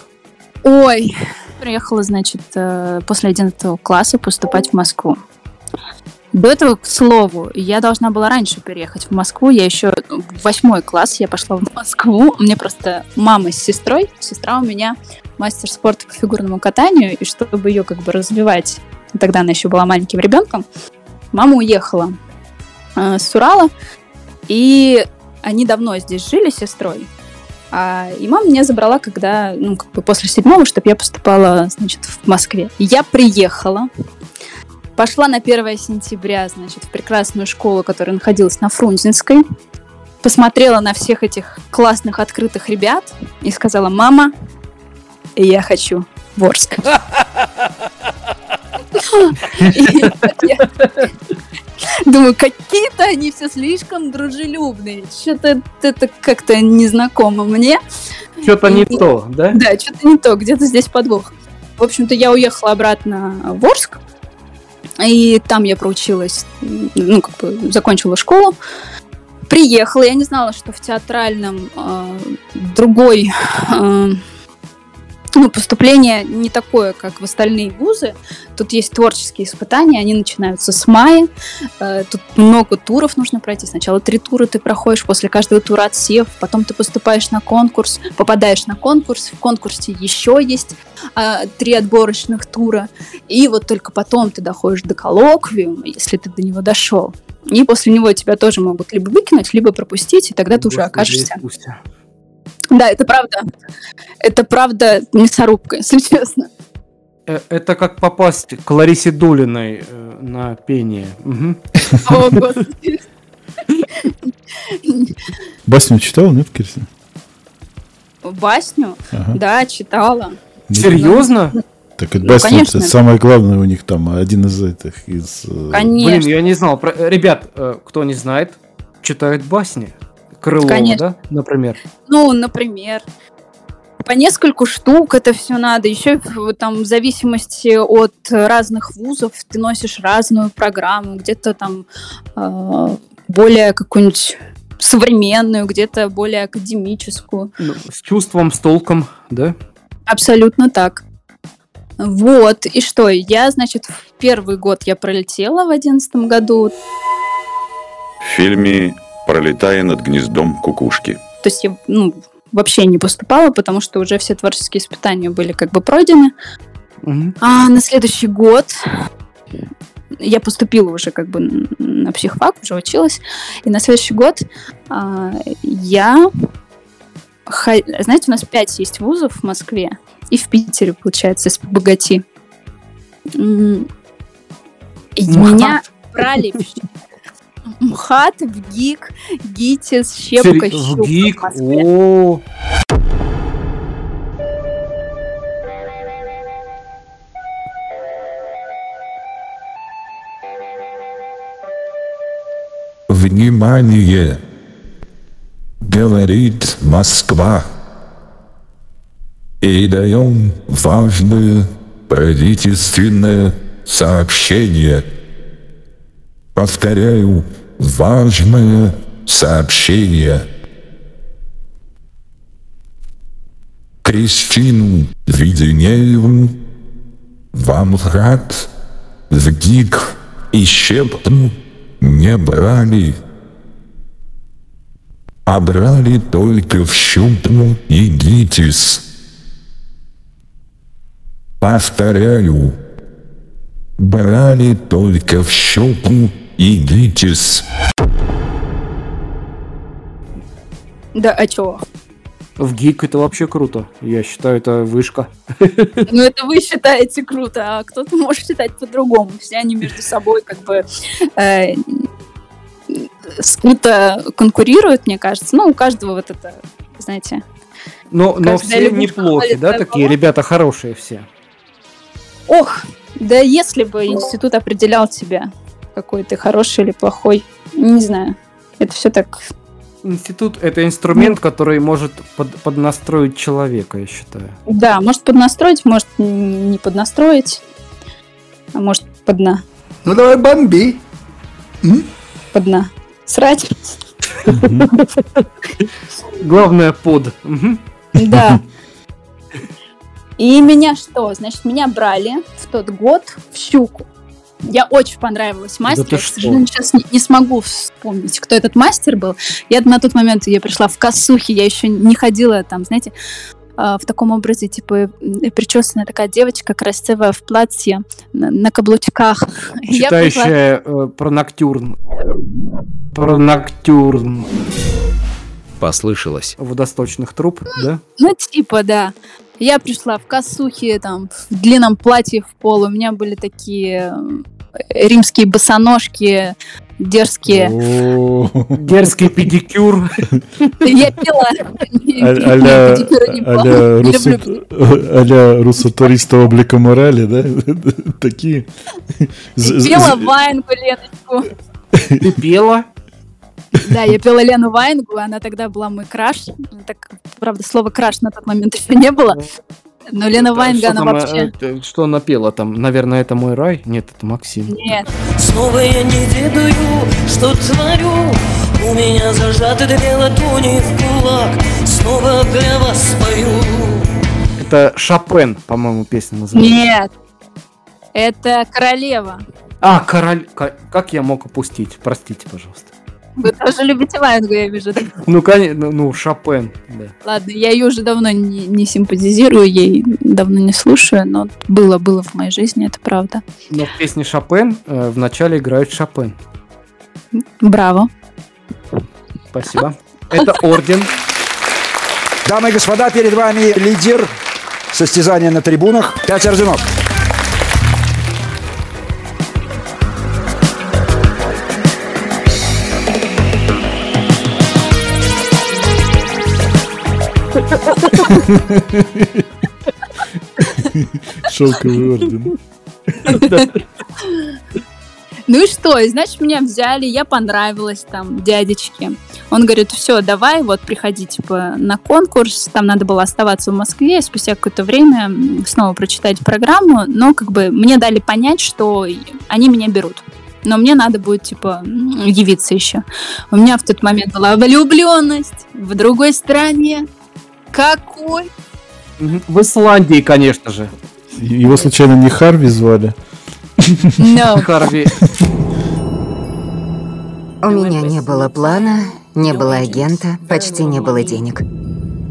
Ой, приехала, значит, э, после 11 класса поступать в Москву. До этого, к слову, я должна была раньше переехать в Москву. Я еще в восьмой класс я пошла в Москву. Мне просто мама с сестрой, сестра у меня мастер спорта по фигурному катанию, и чтобы ее как бы развивать, тогда она еще была маленьким ребенком, мама уехала э, с Урала, и они давно здесь жили с сестрой. А, и мама меня забрала, когда, ну, как бы после седьмого, чтобы я поступала, значит, в Москве. Я приехала, пошла на 1 сентября, значит, в прекрасную школу, которая находилась на Фрунзенской, посмотрела на всех этих классных открытых ребят и сказала, мама, я хочу в Орск. И я Думаю, какие-то они все слишком дружелюбные. Что-то это как-то незнакомо мне. Что-то не то, да? Да, что-то не то, где-то здесь подвох. В общем-то, я уехала обратно в Орск, и там я проучилась, ну, как бы закончила школу. Приехала, я не знала, что в театральном э, другой э, ну, поступление не такое, как в остальные вузы. Тут есть творческие испытания, они начинаются с мая. Э, Тут много туров нужно пройти. Сначала три тура ты проходишь, после каждого тура отсев, потом ты поступаешь на конкурс, попадаешь на конкурс, в конкурсе еще есть а, три отборочных тура, и вот только потом ты доходишь до коллоквиума, если ты до него дошел. И после него тебя тоже могут либо выкинуть, либо пропустить, и тогда ты уже окажешься. Да, это правда. Это правда мясорубка, если честно. Э, Это как попасть к Ларисе Дулиной э, на пение. О, господи. Басню читал, нет, Кирсин? Басню? Ага. Да, читала. Серьезно? Так это Ну, басня, конечно. это самое главное у них там, один из этих, из... э, Конечно. Блин, я не знал. Ребят, кто не знает, читают басни. Конечно. да, например. Ну, например, по нескольку штук это все надо. Еще там в зависимости от разных вузов ты носишь разную программу. Где-то там э, более какую-нибудь современную, где-то более академическую. Ну, с чувством, с толком, да? Абсолютно так. Вот, и что, я, значит, в первый год я пролетела в одиннадцатом году, В фильме «Пролетая над гнездом кукушки». то есть я, ну, вообще не поступала, потому что уже все творческие испытания были как бы пройдены. А на следующий год я поступила уже как бы на психфак, уже училась. И на следующий год а, я... ха- Знаете, у нас пять есть вузов в Москве и в Питере, получается, из богати. И меня брали в МХАТ, в ГИК, ГИТИС, Щепка, Сери- Щука В ГИК. в. О, Внимание! Говорит Москва. Передаем важное правительственное сообщение. Повторяю, важное сообщение. Кристину Веденееву вам рад в ГИК и Щепну не брали, а брали только в Щупну и ГИТИС. Повторяю, брали только в Щупну и ГИТИС. Да, а чего? в ГИК это вообще круто. Я считаю, это вышка. Ну, это вы считаете круто, а кто-то может считать по-другому. Все они между собой как бы э, скрыто конкурируют, мне кажется. Ну, у каждого вот это, знаете... Но, но все неплохи, да, такие ребята хорошие все. Ох, да если бы институт определял тебя, какой ты хороший или плохой, не знаю. Это все так... Институт это инструмент, который может под, поднастроить человека, я считаю. Да, может поднастроить, может не поднастроить, а может подна... Ну давай бомби. подна... Срать. Главное под. Да. И меня что? Значит, меня брали в тот год в щуку. Я очень понравилась мастеру. ты я, к что? сожалению, сейчас не, не смогу вспомнить, кто этот мастер был. Я на тот момент я пришла в косухе, я еще не ходила там, знаете, а, в таком образе, типа, э, причесанная такая девочка, красивая в платье, на, на каблучках. Я пришла- Читающая э, про Ноктюрн. Про Ноктюрн. Послышалось. Водосточных труб, да? Ну, типа, да. Я пришла в косухе, там, в длинном платье в пол. У меня были такие римские босоножки, дерзкие. Дерзкий педикюр. Я пила. А- А-ля руссо-туриста облика морали, да? Такие. З- Ваенгу Леночку. Ты пела? Да, я пела Лену Ваенгу, она тогда была мой краш. Так, правда, слова краш на тот момент еще не было. Но Лена Ваенга, Что она там, э, вообще... э, Что она пела там? Наверное, это мой рай? Нет, это Максим. Нет. Снова я не ведаю, что творю У меня зажаты две ладони в кулак Снова для вас пою Это Шопен, по-моему, песня называется. Нет. Это королева. А, король... ка- Как я мог упустить? Простите, пожалуйста. Вы тоже любите Ваенгу, я вижу. да? Ну, конечно, ну, Шопен, да. Ладно, я ее уже давно не, не симпатизирую, ей давно не слушаю, но было, было в моей жизни, это правда. Но в песне Шопен э, в начале играет Шопен. Браво. Спасибо. Это орден. Дамы и господа, перед вами лидер состязания на трибунах. Пять орденов. Шелковый орден. Ну и что? И значит, меня взяли, я понравилась там дядечке. Он говорит, все, давай, вот приходи, типа, на конкурс. Там надо было оставаться в Москве, спустя какое-то время снова прочитать программу. Но как бы мне дали понять, что они меня берут. Но мне надо будет, типа, явиться еще. У меня в тот момент была влюбленность в другой стране. Какой? В Исландии, конечно же. Его случайно не Харви звали? No. Харви. У меня не было плана, не было агента, почти не было денег.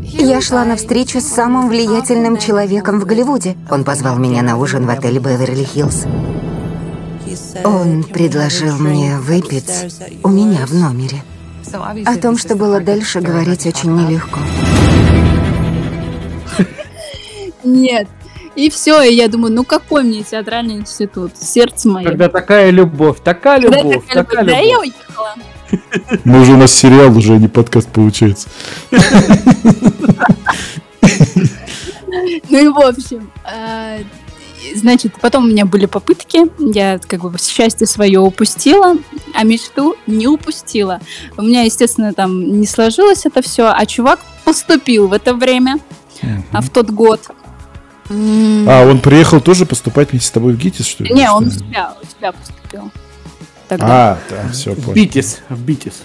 Я шла на встречу с самым влиятельным человеком в Голливуде. Он позвал меня на ужин в отель Беверли-Хиллз. Он предложил мне выпить у меня в номере. О том, что было дальше, говорить очень нелегко. Нет. И все, и я думаю, ну какой мне театральный институт? Сердце мое. Когда такая любовь, такая Когда любовь, такая такая любовь? Да, я уехала. Мы уже у нас сериал, уже а не подкаст получается. Ну и в общем, э, значит, потом у меня были попытки, я как бы счастье свое упустила, а мечту не упустила. У меня, естественно, там не сложилось это все, а чувак поступил в это время, а в тот год. А, он приехал тоже поступать вместе с тобой в ГИТИС, что ли? Не, он у себя, у себя поступил. Тогда. А, да, все, В понял. Битис, в Битис.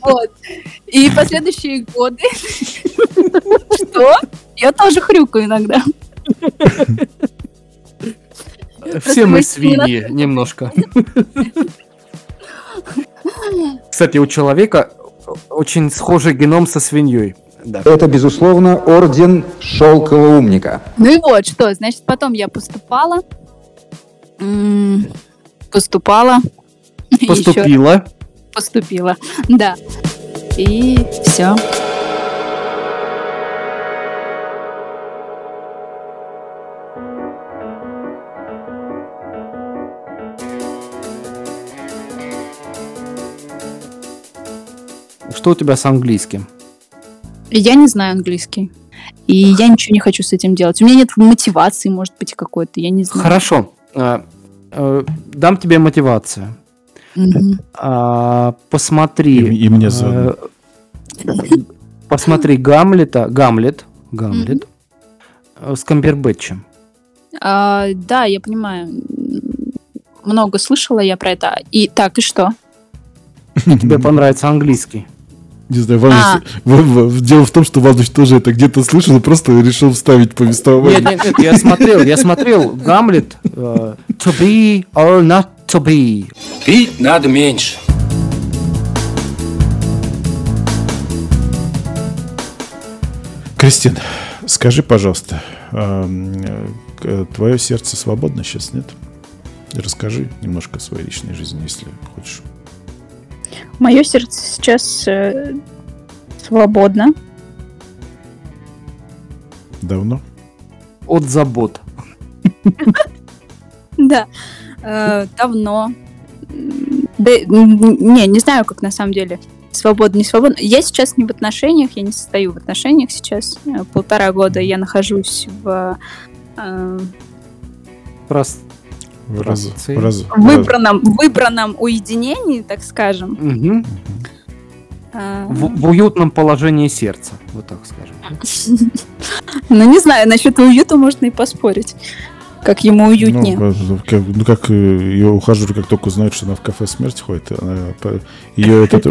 Вот. И последующие годы... Что? Я тоже хрюкаю иногда. Все мы свиньи немножко. Кстати, у человека очень схожий геном со свиньей. Да. Это, безусловно, орден шелкового умника. Ну и вот что, значит, потом я поступала. Поступала. Поступила. Поступила, да. И все. Что у тебя с английским? Я не знаю английский. И я ничего не хочу с этим делать. У меня нет мотивации, может быть, какой-то, я не знаю. Хорошо. А, э, Дам тебе мотивацию. А, Посмотри. И- и мне заодно. э, Посмотри Гамлета. Гамлет. Гамлет. э, С Камбербэтчем. А, да, я понимаю. Много слышала я про это. И так, и что? Тебе понравится английский. Не знаю, Ваныч, А. в- в- дело в том, что Ваныч тоже это где-то слышал и просто решил вставить повествование. Нет, нет, нет, я смотрел, я смотрел Гамлет. э, To be or not to be. Пить надо меньше. Кристин, скажи, пожалуйста, твое сердце свободно сейчас, нет? Расскажи немножко о своей личной жизни, если хочешь. Мое сердце сейчас э, свободно. Давно? От забот. Да. Э, давно. Да, не, не знаю, как на самом деле. Свободно, не свободно. Я сейчас не в отношениях, я не состою в отношениях сейчас. Э, Полтора года я нахожусь в э, В раз- в раз- в раз- выбранном, выбранном уединении, так скажем. Э, В, в уютном положении сердца, вот так скажем. Ну, не знаю, насчет уюта можно и поспорить. Как ему уютнее. Ну, ну, как, ну, как ее ухажеры, как только узнают, что она в кафе смерть ходит, она, по- ее этот...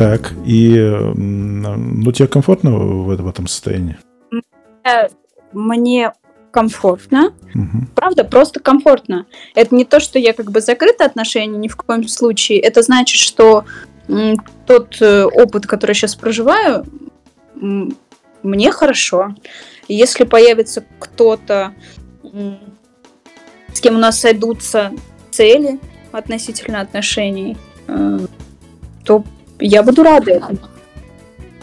Так, и ну тебе комфортно в, этом- в этом состоянии? Мне комфортно. Мгм. Правда, просто комфортно. Это не то, что я как бы закрыта отношения ни в коем случае. Это значит, что тот э, опыт, который я сейчас проживаю, мне хорошо. Если появится кто-то, с кем у нас сойдутся цели относительно отношений, э, то я буду рада этому.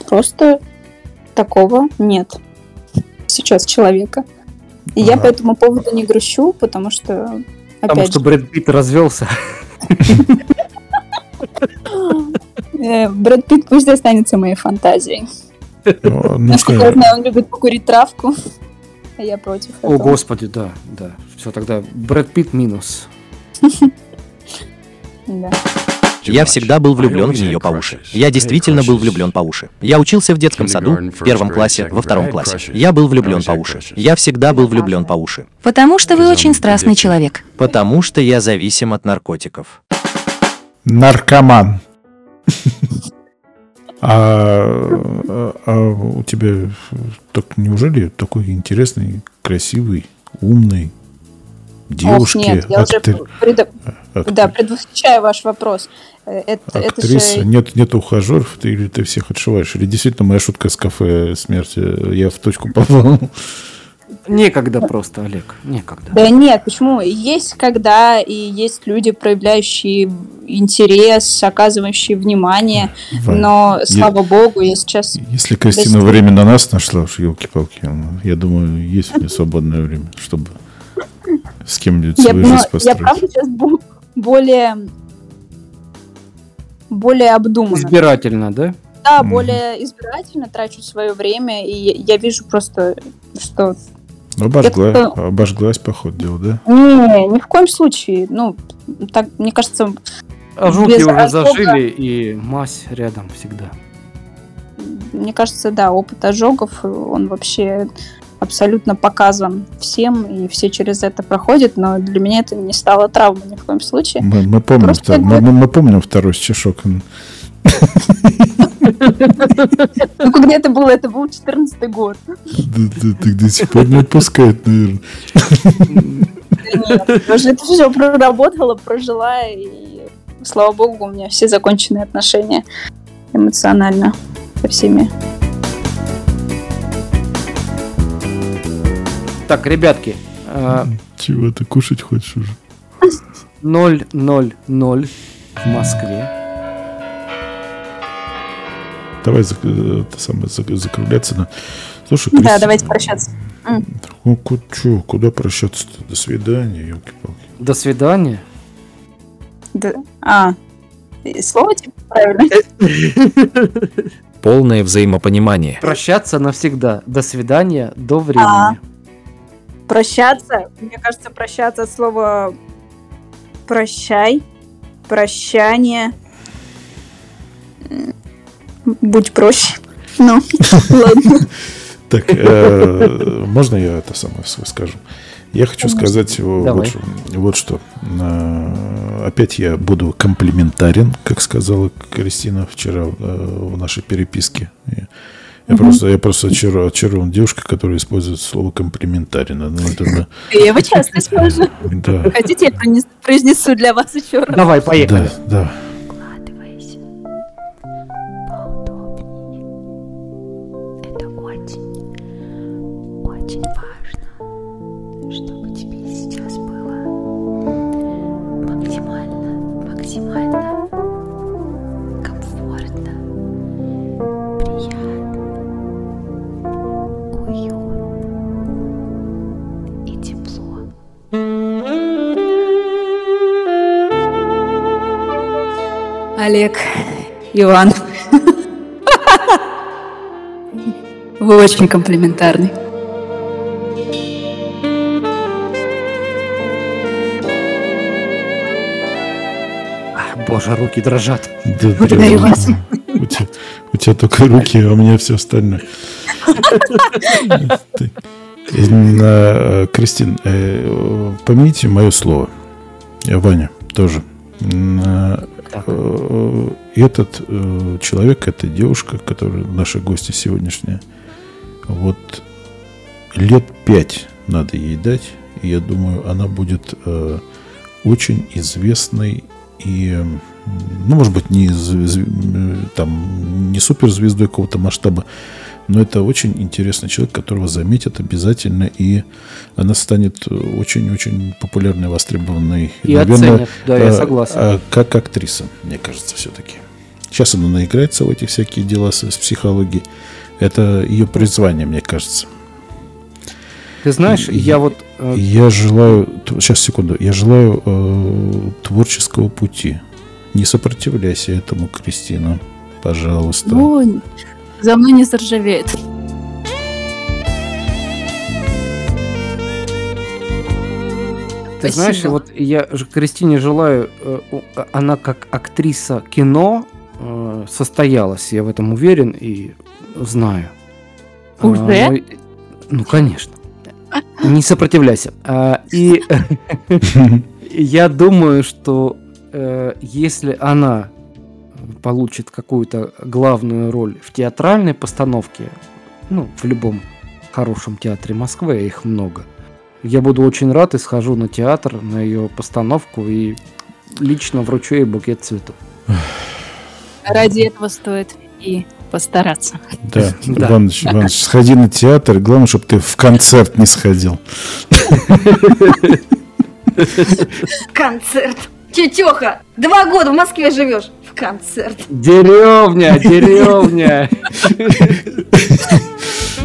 Просто такого нет сейчас человека. И я Ага. по этому поводу не грущу, потому что, Потому что же, Брэд Питт развелся. э, Брэд Питт пусть останется моей фантазией. Ну, Насколько я знаю, он любит покурить травку. А я против О, господи, да, да. Все, тогда Брэд Питт минус. Да. Я всегда был влюблен в нее по уши. Я действительно был влюблен по уши. Я учился в детском саду, в первом классе, во втором классе. Я был влюблен по уши. Я всегда был влюблен по уши. Потому что вы очень страстный человек. Потому что я зависим от наркотиков. Наркоман. А, а- а у тебя так неужели такой интересный, красивый, умный девушки, Ох, нет, я уже актер- предо- актер- да, предвосхищаю ваш вопрос. Э, Это, это актриса, же... нет, нет ухажеров, ты или ты всех отшиваешь? Или действительно моя шутка с кафе смерти, я в точку попал? Некогда просто, Олег, некогда. Да нет, почему? Есть когда, и есть люди, проявляющие интерес, оказывающие внимание, Вань, но, я- слава богу, я сейчас... Если Кристина достигла- время на нас нашла, уж елки-палки, ну, я думаю, есть у меня свободное время, чтобы с кем-нибудь Я, свою жизнь я построить. правда сейчас более... более обдуманно. Избирательно, да? Да, более избирательно трачу свое время, и я я вижу просто, что... Обожгла, Это- обожглась, по ходу дела, да? Не, ни в коем случае. Ну, так, мне кажется, Ожоги без уже ожога- зажили, и мазь рядом всегда. мне кажется, да, опыт ожогов, он вообще абсолютно показан всем, и все через это проходят, но для меня это не стало травмой ни в коем случае. Мы, мы помним, Просто втор- мы, мы- мы помним второй стишок. Ну, когда это было, это был 14 год. Так до сих пор не отпускает, наверное. Нет, уже это все проработала, прожила, и слава богу, у меня все законченные отношения эмоционально со всеми. Так, ребятки, э, Чего ты кушать хочешь уже? 000 в Москве. Давай зак- э, это самое, зак- закругляться. На... Слушай, Да, Кристина, давайте прощаться. Ну, ку- чё, куда прощаться-то? До свидания, елки-палки. До свидания. Да. А, слово типа правильно? Полное взаимопонимание. Прощаться навсегда. До свидания, до времени. А. Прощаться, мне кажется, прощаться от слова прощай, прощание. Будь проще. Ну, ладно. Так, э, можно я это самое скажу? Я хочу сказать вот, вот что. Э, Опять я буду комплиментарен, как сказала Кристина вчера э, в нашей переписке. Я, просто, я просто очаров- очарован девушкой, которая использует слово комплиментарен. Ну, это, да, Я его часто использую. Да. Хотите, я произнесу для вас еще раз? Давай, поехали. Да, да. Иван. Вы очень комплиментарный. Боже, руки дрожат. Да, Благодарю да. вас. У тебя, у тебя только руки, а у меня все остальное. Э, Кристин, э, помяните мое слово. И Ваня тоже. Э, э, Этот э, человек, эта девушка, которая наши гости сегодняшние, вот лет пять надо ей дать. И я думаю, она будет э, очень известной и ну, может быть, не, э, там, не суперзвездой какого-то масштаба, но это очень интересный человек, которого заметят обязательно, и она станет очень-очень популярной, востребованной. И оценят, да, я согласен. а, как актриса, мне кажется, все-таки. Сейчас она наиграется в эти всякие дела с, с психологией. Это ее призвание, мне кажется. Ты знаешь, И- я вот... э, Я желаю, сейчас секунду, я желаю э, творческого пути. Не сопротивляйся этому, Кристина, пожалуйста. Ну, за мной не заржавеет. Ты знаешь, Спасибо. вот я же Кристине желаю, э, у- она как актриса кино э, состоялась, я в этом уверен и знаю. Уже? ну, и- ну, конечно. Не сопротивляйся. А, И я думаю, что э, если она получит какую-то главную роль в театральной постановке, ну, в любом хорошем театре Москвы, а их много, я буду очень рад и схожу на театр, на ее постановку и лично вручу ей букет цветов. Ради этого стоит и постараться. Да, Да. Иваныч, Иваныч, сходи на театр, главное, чтобы ты в концерт не сходил. Концерт. Тетеха, два года в Москве живешь. В концерт. Деревня, деревня.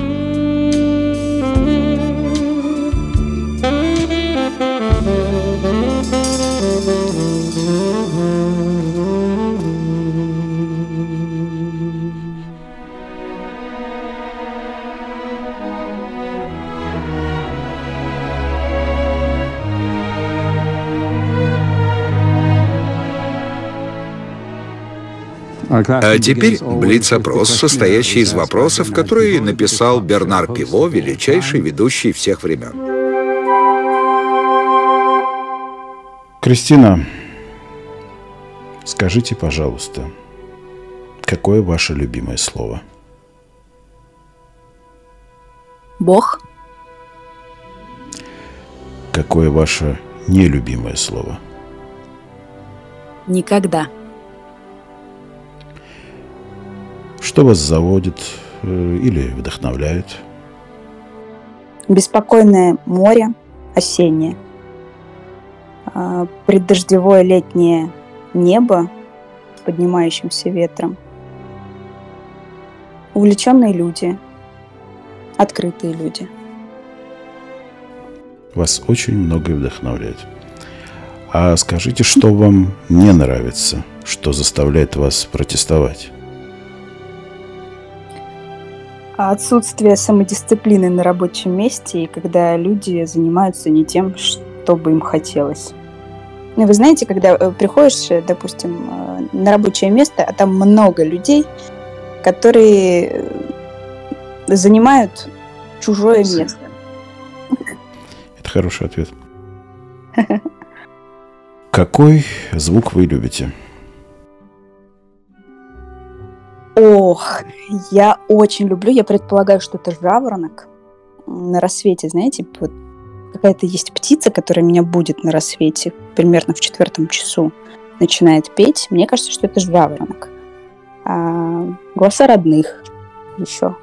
А теперь блиц-опрос, состоящий из вопросов, которые написал Бернар Пиво, величайший ведущий всех времен. Кристина, скажите, пожалуйста, какое ваше любимое слово? Бог. Какое ваше нелюбимое слово? Никогда. Что вас заводит э, или вдохновляет? Беспокойное море осеннее. А, Преддождевое летнее небо с поднимающимся ветром. Увлеченные люди. Открытые люди. Вас очень многое вдохновляет. А скажите, что вам не нравится, что заставляет вас протестовать? Отсутствие самодисциплины на рабочем месте и когда люди занимаются не тем, что бы им хотелось. Ну, Вы знаете, когда э, приходишь, э, допустим, э, на рабочее место, а там много людей, которые занимают чужое место. Это хороший ответ. Какой звук вы любите? Ох, я очень люблю, я предполагаю, что это жаворонок на рассвете, знаете, вот какая-то есть птица, которая меня будет на рассвете, примерно в четвертом часу начинает петь. Мне кажется, что это жаворонок. А, голоса родных еще.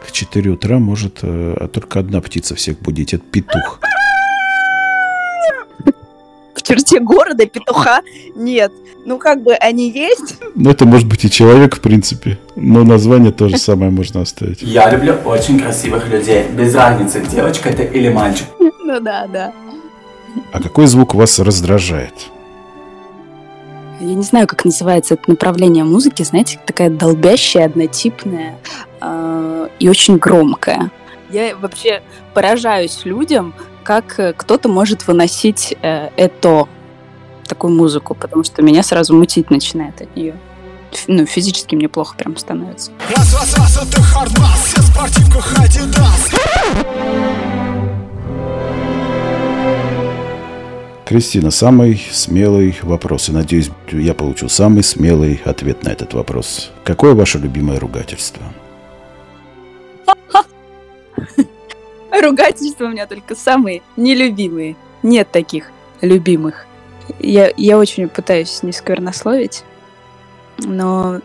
В 4 утра может э, только одна птица всех будить. Это петух. Черте города петуха нет. Ну, как бы они есть. Ну, это может быть и человек, в принципе. Но название то же самое можно оставить. Я люблю очень красивых людей. Без разницы, девочка это или мальчик. Ну да, да. А какой звук вас раздражает? Я не знаю, как называется это направление музыки, знаете, такая долбящая, однотипная э, и очень громкая. Я вообще поражаюсь людям, как э, кто-то может выносить э, это, такую музыку, потому что меня сразу мутить начинает от нее. Ф- Ну, физически мне плохо прям становится. Раз, раз, раз, это хардбас, все в спортивках Адидас. Кристина, самый смелый вопрос. И надеюсь, я получил самый смелый ответ на этот вопрос. Какое ваше любимое ругательство? Ругательства у меня только самые нелюбимые. Нет таких любимых. я, я очень пытаюсь не сквернословить, но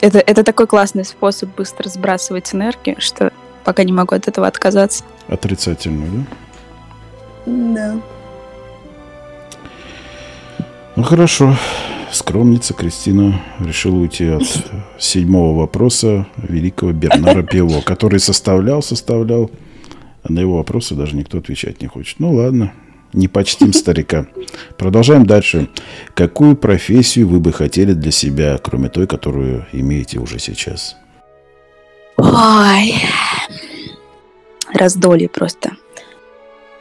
это, это такой классный способ быстро сбрасывать энергию, что пока не могу от этого отказаться. Отрицательную, да? Да. Ну хорошо. Скромница Кристина решила уйти от седьмого вопроса великого Бернара Пиво, который составлял, составлял, на его вопросы даже никто отвечать не хочет. Ну ладно, не почтим старика. Продолжаем дальше. Какую профессию вы бы хотели для себя, кроме той, которую имеете уже сейчас? Ой, раздолье просто.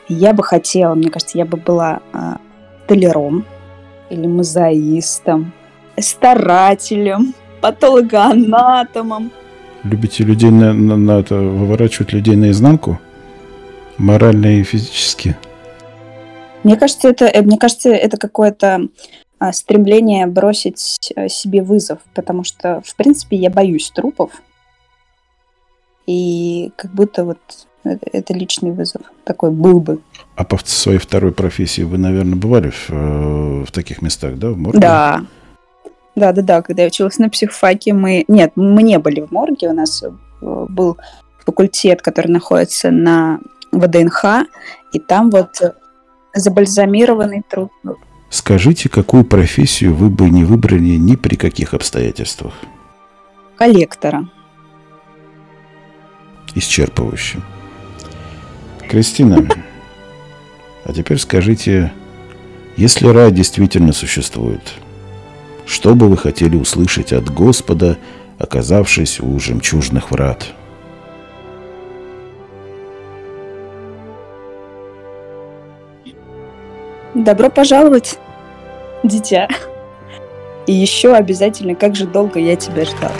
Я бы хотела, мне кажется, я бы была а, столяром или мозаистом, старателем, патологоанатомом. Любите людей на, на- на это, выворачивать людей наизнанку? Морально и физически? Мне кажется, это, э, мне кажется, это какое-то а, стремление бросить э, себе вызов, потому что, в принципе, я боюсь трупов. И как будто вот это, это личный вызов такой был бы. А по своей второй профессии вы, наверное, бывали в, э, в таких местах, да? В морге? Да. Да, да, да. Когда я училась на психфаке, мы... Нет, мы не были в морге. У нас э, был факультет, который находится на ВДНХ, и там вот э, забальзамированный труп. Скажите, какую профессию вы бы не выбрали ни при каких обстоятельствах? коллектора. Исчерпывающе. Кристина, а теперь скажите, если рай действительно существует, что бы вы хотели услышать от Господа, оказавшись у жемчужных врат? Добро пожаловать, дитя. И еще обязательно, как же долго я тебя ждал.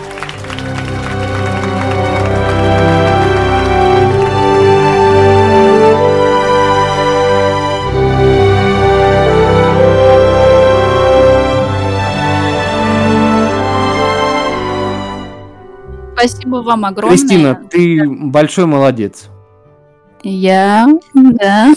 Спасибо вам огромное. Кристина, ты большой молодец. Я, да.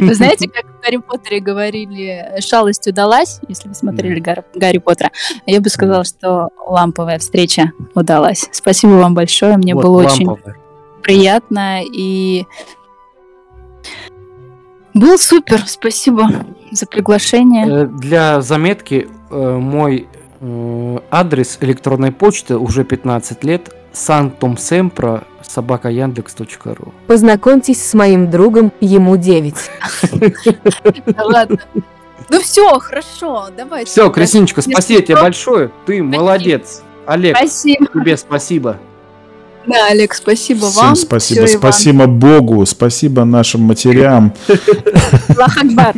Вы знаете, как в Гарри Поттере говорили, шалость удалась, если вы смотрели Гар- Гарри Поттера, я бы сказала, что ламповая встреча удалась. Спасибо вам большое, мне Вот, было очень ламповая. приятно и был супер. Спасибо за приглашение. Э, Для заметки, э, мой э, адрес электронной почты уже 15 лет santumsempra собака яндекс.ру. Познакомьтесь с моим другом, ему 9. Да ладно. Ну все, хорошо, давайте. Все, Кристиночка, спасибо тебе большое. Ты молодец. Олег, Спасибо. тебе спасибо. Да, Олег, спасибо Всем вам. спасибо. Иван. спасибо Богу, спасибо нашим матерям. Аллах Акбар.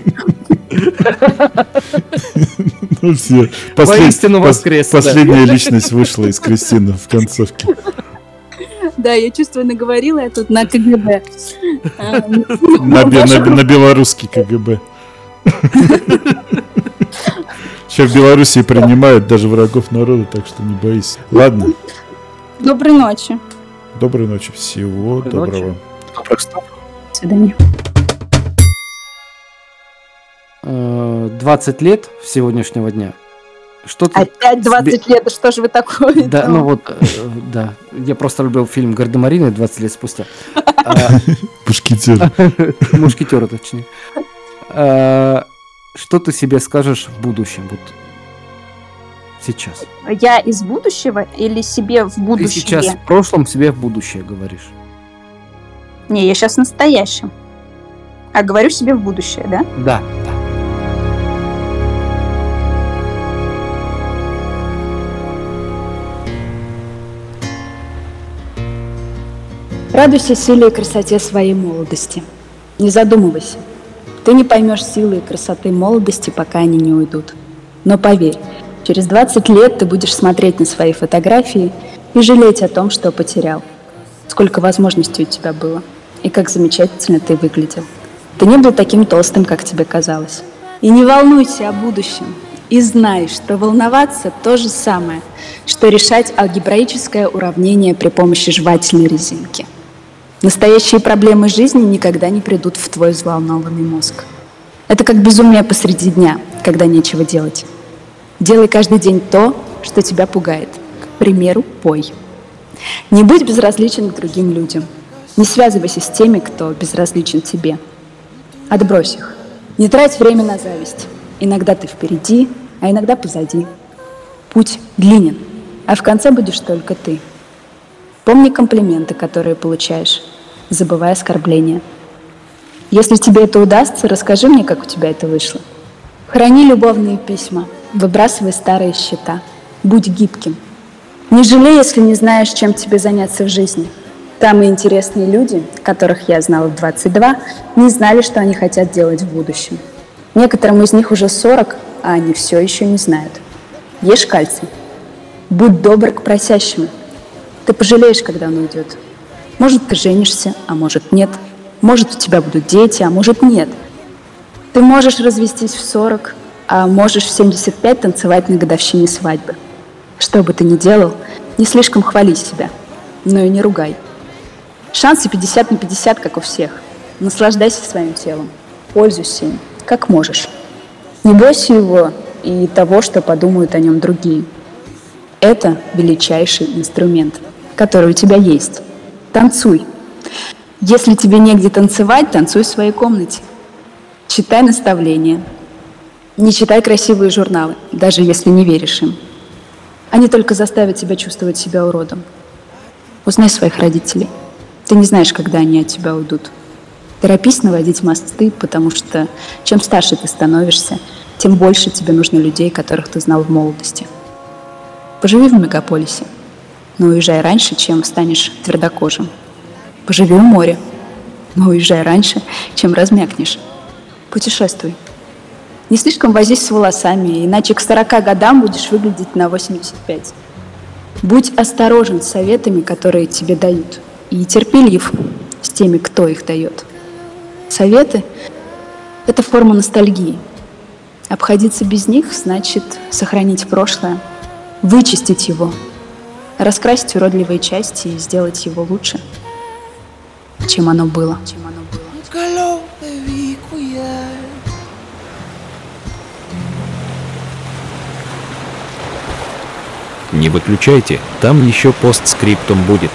Ну, все. Воистину воскрес, да. Последняя личность вышла из Кристины в концовке. Да, я чувствую, наговорила я тут на КГБ. А, На, на, на белорусский КГБ. Сейчас в Белоруссии принимают даже врагов народа, так что не боись. Ладно, Доброй ночи. Доброй ночи. Всего Доброй ночи. доброго. До свидания. Э, 20 лет с сегодняшнего дня. Что Опять 20 лет, да что же вы такое? Да, ну вот, э, да. Я просто любил фильм Гардемарины 20 лет спустя. А, Мушкетер. Мушкетера, точнее. А, Что ты себе скажешь в будущем? Вот сейчас. Я из будущего или себе в Ты будущее? сейчас в прошлом, себе в будущее говоришь. Не, я сейчас в настоящем. А говорю себе в будущее, да? Да. Радуйся силе и красоте своей молодости. Не задумывайся. Ты не поймешь силы и красоты молодости, пока они не уйдут. Но поверь, через 20 лет ты будешь смотреть на свои фотографии и жалеть о том, что потерял. Сколько возможностей у тебя было, и как замечательно ты выглядел. Ты не был таким толстым, как тебе казалось. И не волнуйся о будущем. И знай, что волноваться то же самое, что решать алгебраическое уравнение при помощи жевательной резинки. Настоящие проблемы жизни никогда не придут в твой взволнованный мозг. Это как безумие посреди дня. когда нечего делать. Делай каждый день то, что тебя пугает. К примеру, пой. Не будь безразличен к другим людям. Не связывайся с теми, кто безразличен тебе. Отбрось их. Не трать время на зависть. Иногда ты впереди, а иногда позади. Путь длинен, а в конце будешь только ты. Помни комплименты, которые получаешь, забывай оскорбления. Если тебе это удастся, расскажи мне, как у тебя это вышло. Храни любовные письма, выбрасывай старые счета. Будь гибким. Не жалей, если не знаешь, чем тебе заняться в жизни. Самые интересные люди, которых я знала в 22, не знали, что они хотят делать в будущем. Некоторым из них уже 40, а они все еще не знают. Ешь кальций. Будь добр к просящим. Ты пожалеешь, когда он уйдет. Может, ты женишься, а может, нет. Может, у тебя будут дети, а может, нет. Ты можешь развестись в 40, а можешь в 75 танцевать на годовщине свадьбы. Что бы ты ни делал, не слишком хвали себя, но и не ругай. Шансы 50 на 50, как у всех. Наслаждайся своим телом, пользуйся им, как можешь. Не бойся его и того, что подумают о нем другие. Это величайший инструмент, который у тебя есть. Танцуй. Если тебе негде танцевать, танцуй в своей комнате. Читай наставления. Не читай красивые журналы, даже если не веришь им. Они только заставят тебя чувствовать себя уродом. Узнай своих родителей. Ты не знаешь, когда они от тебя уйдут. Торопись наводить мосты, потому что чем старше ты становишься, тем больше тебе нужно людей, которых ты знал в молодости. Поживи в мегаполисе, но уезжай раньше, чем станешь твердокожим. Поживи у моря, но уезжай раньше, чем размякнешь. Путешествуй. Не слишком возись с волосами, иначе к 40 годам будешь выглядеть на 85. Будь осторожен с советами, которые тебе дают, и терпелив с теми, кто их дает. Советы – это форма ностальгии. Обходиться без них значит сохранить прошлое, вычистить его, раскрасить уродливые части и сделать его лучше, чем оно было. Чем оно было. Не выключайте, там еще постскриптум будет.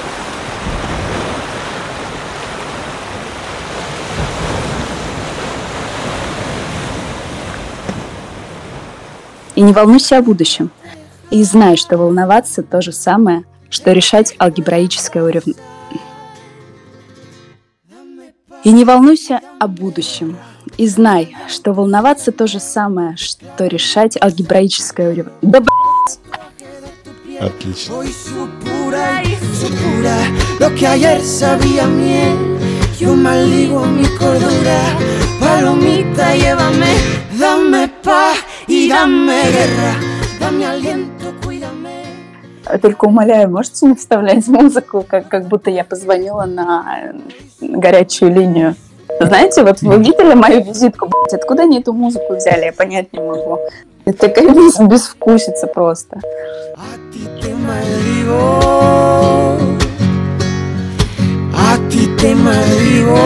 И не волнуйся о будущем. И знай, что волноваться то же самое, что решать алгебраическое уравнение. И не волнуйся о будущем. И знай, что волноваться то же самое, что решать алгебраическое уравнение. Да блядь! Отлично. Hoy supura y supura lo que ayer sabía miel. Yo maldigo mi cordura, palomita, llévame, dame paz y dame guerra, dame aliento, cuídame. Только умоляю, можете не вставлять музыку, как, как будто я позвонила на горячую линию. Знаете, вот вы видели мою визитку, блядь, откуда они эту музыку взяли, я понять не могу. Это такая без, безвкусица просто. А ты, ты A ti te maldigo.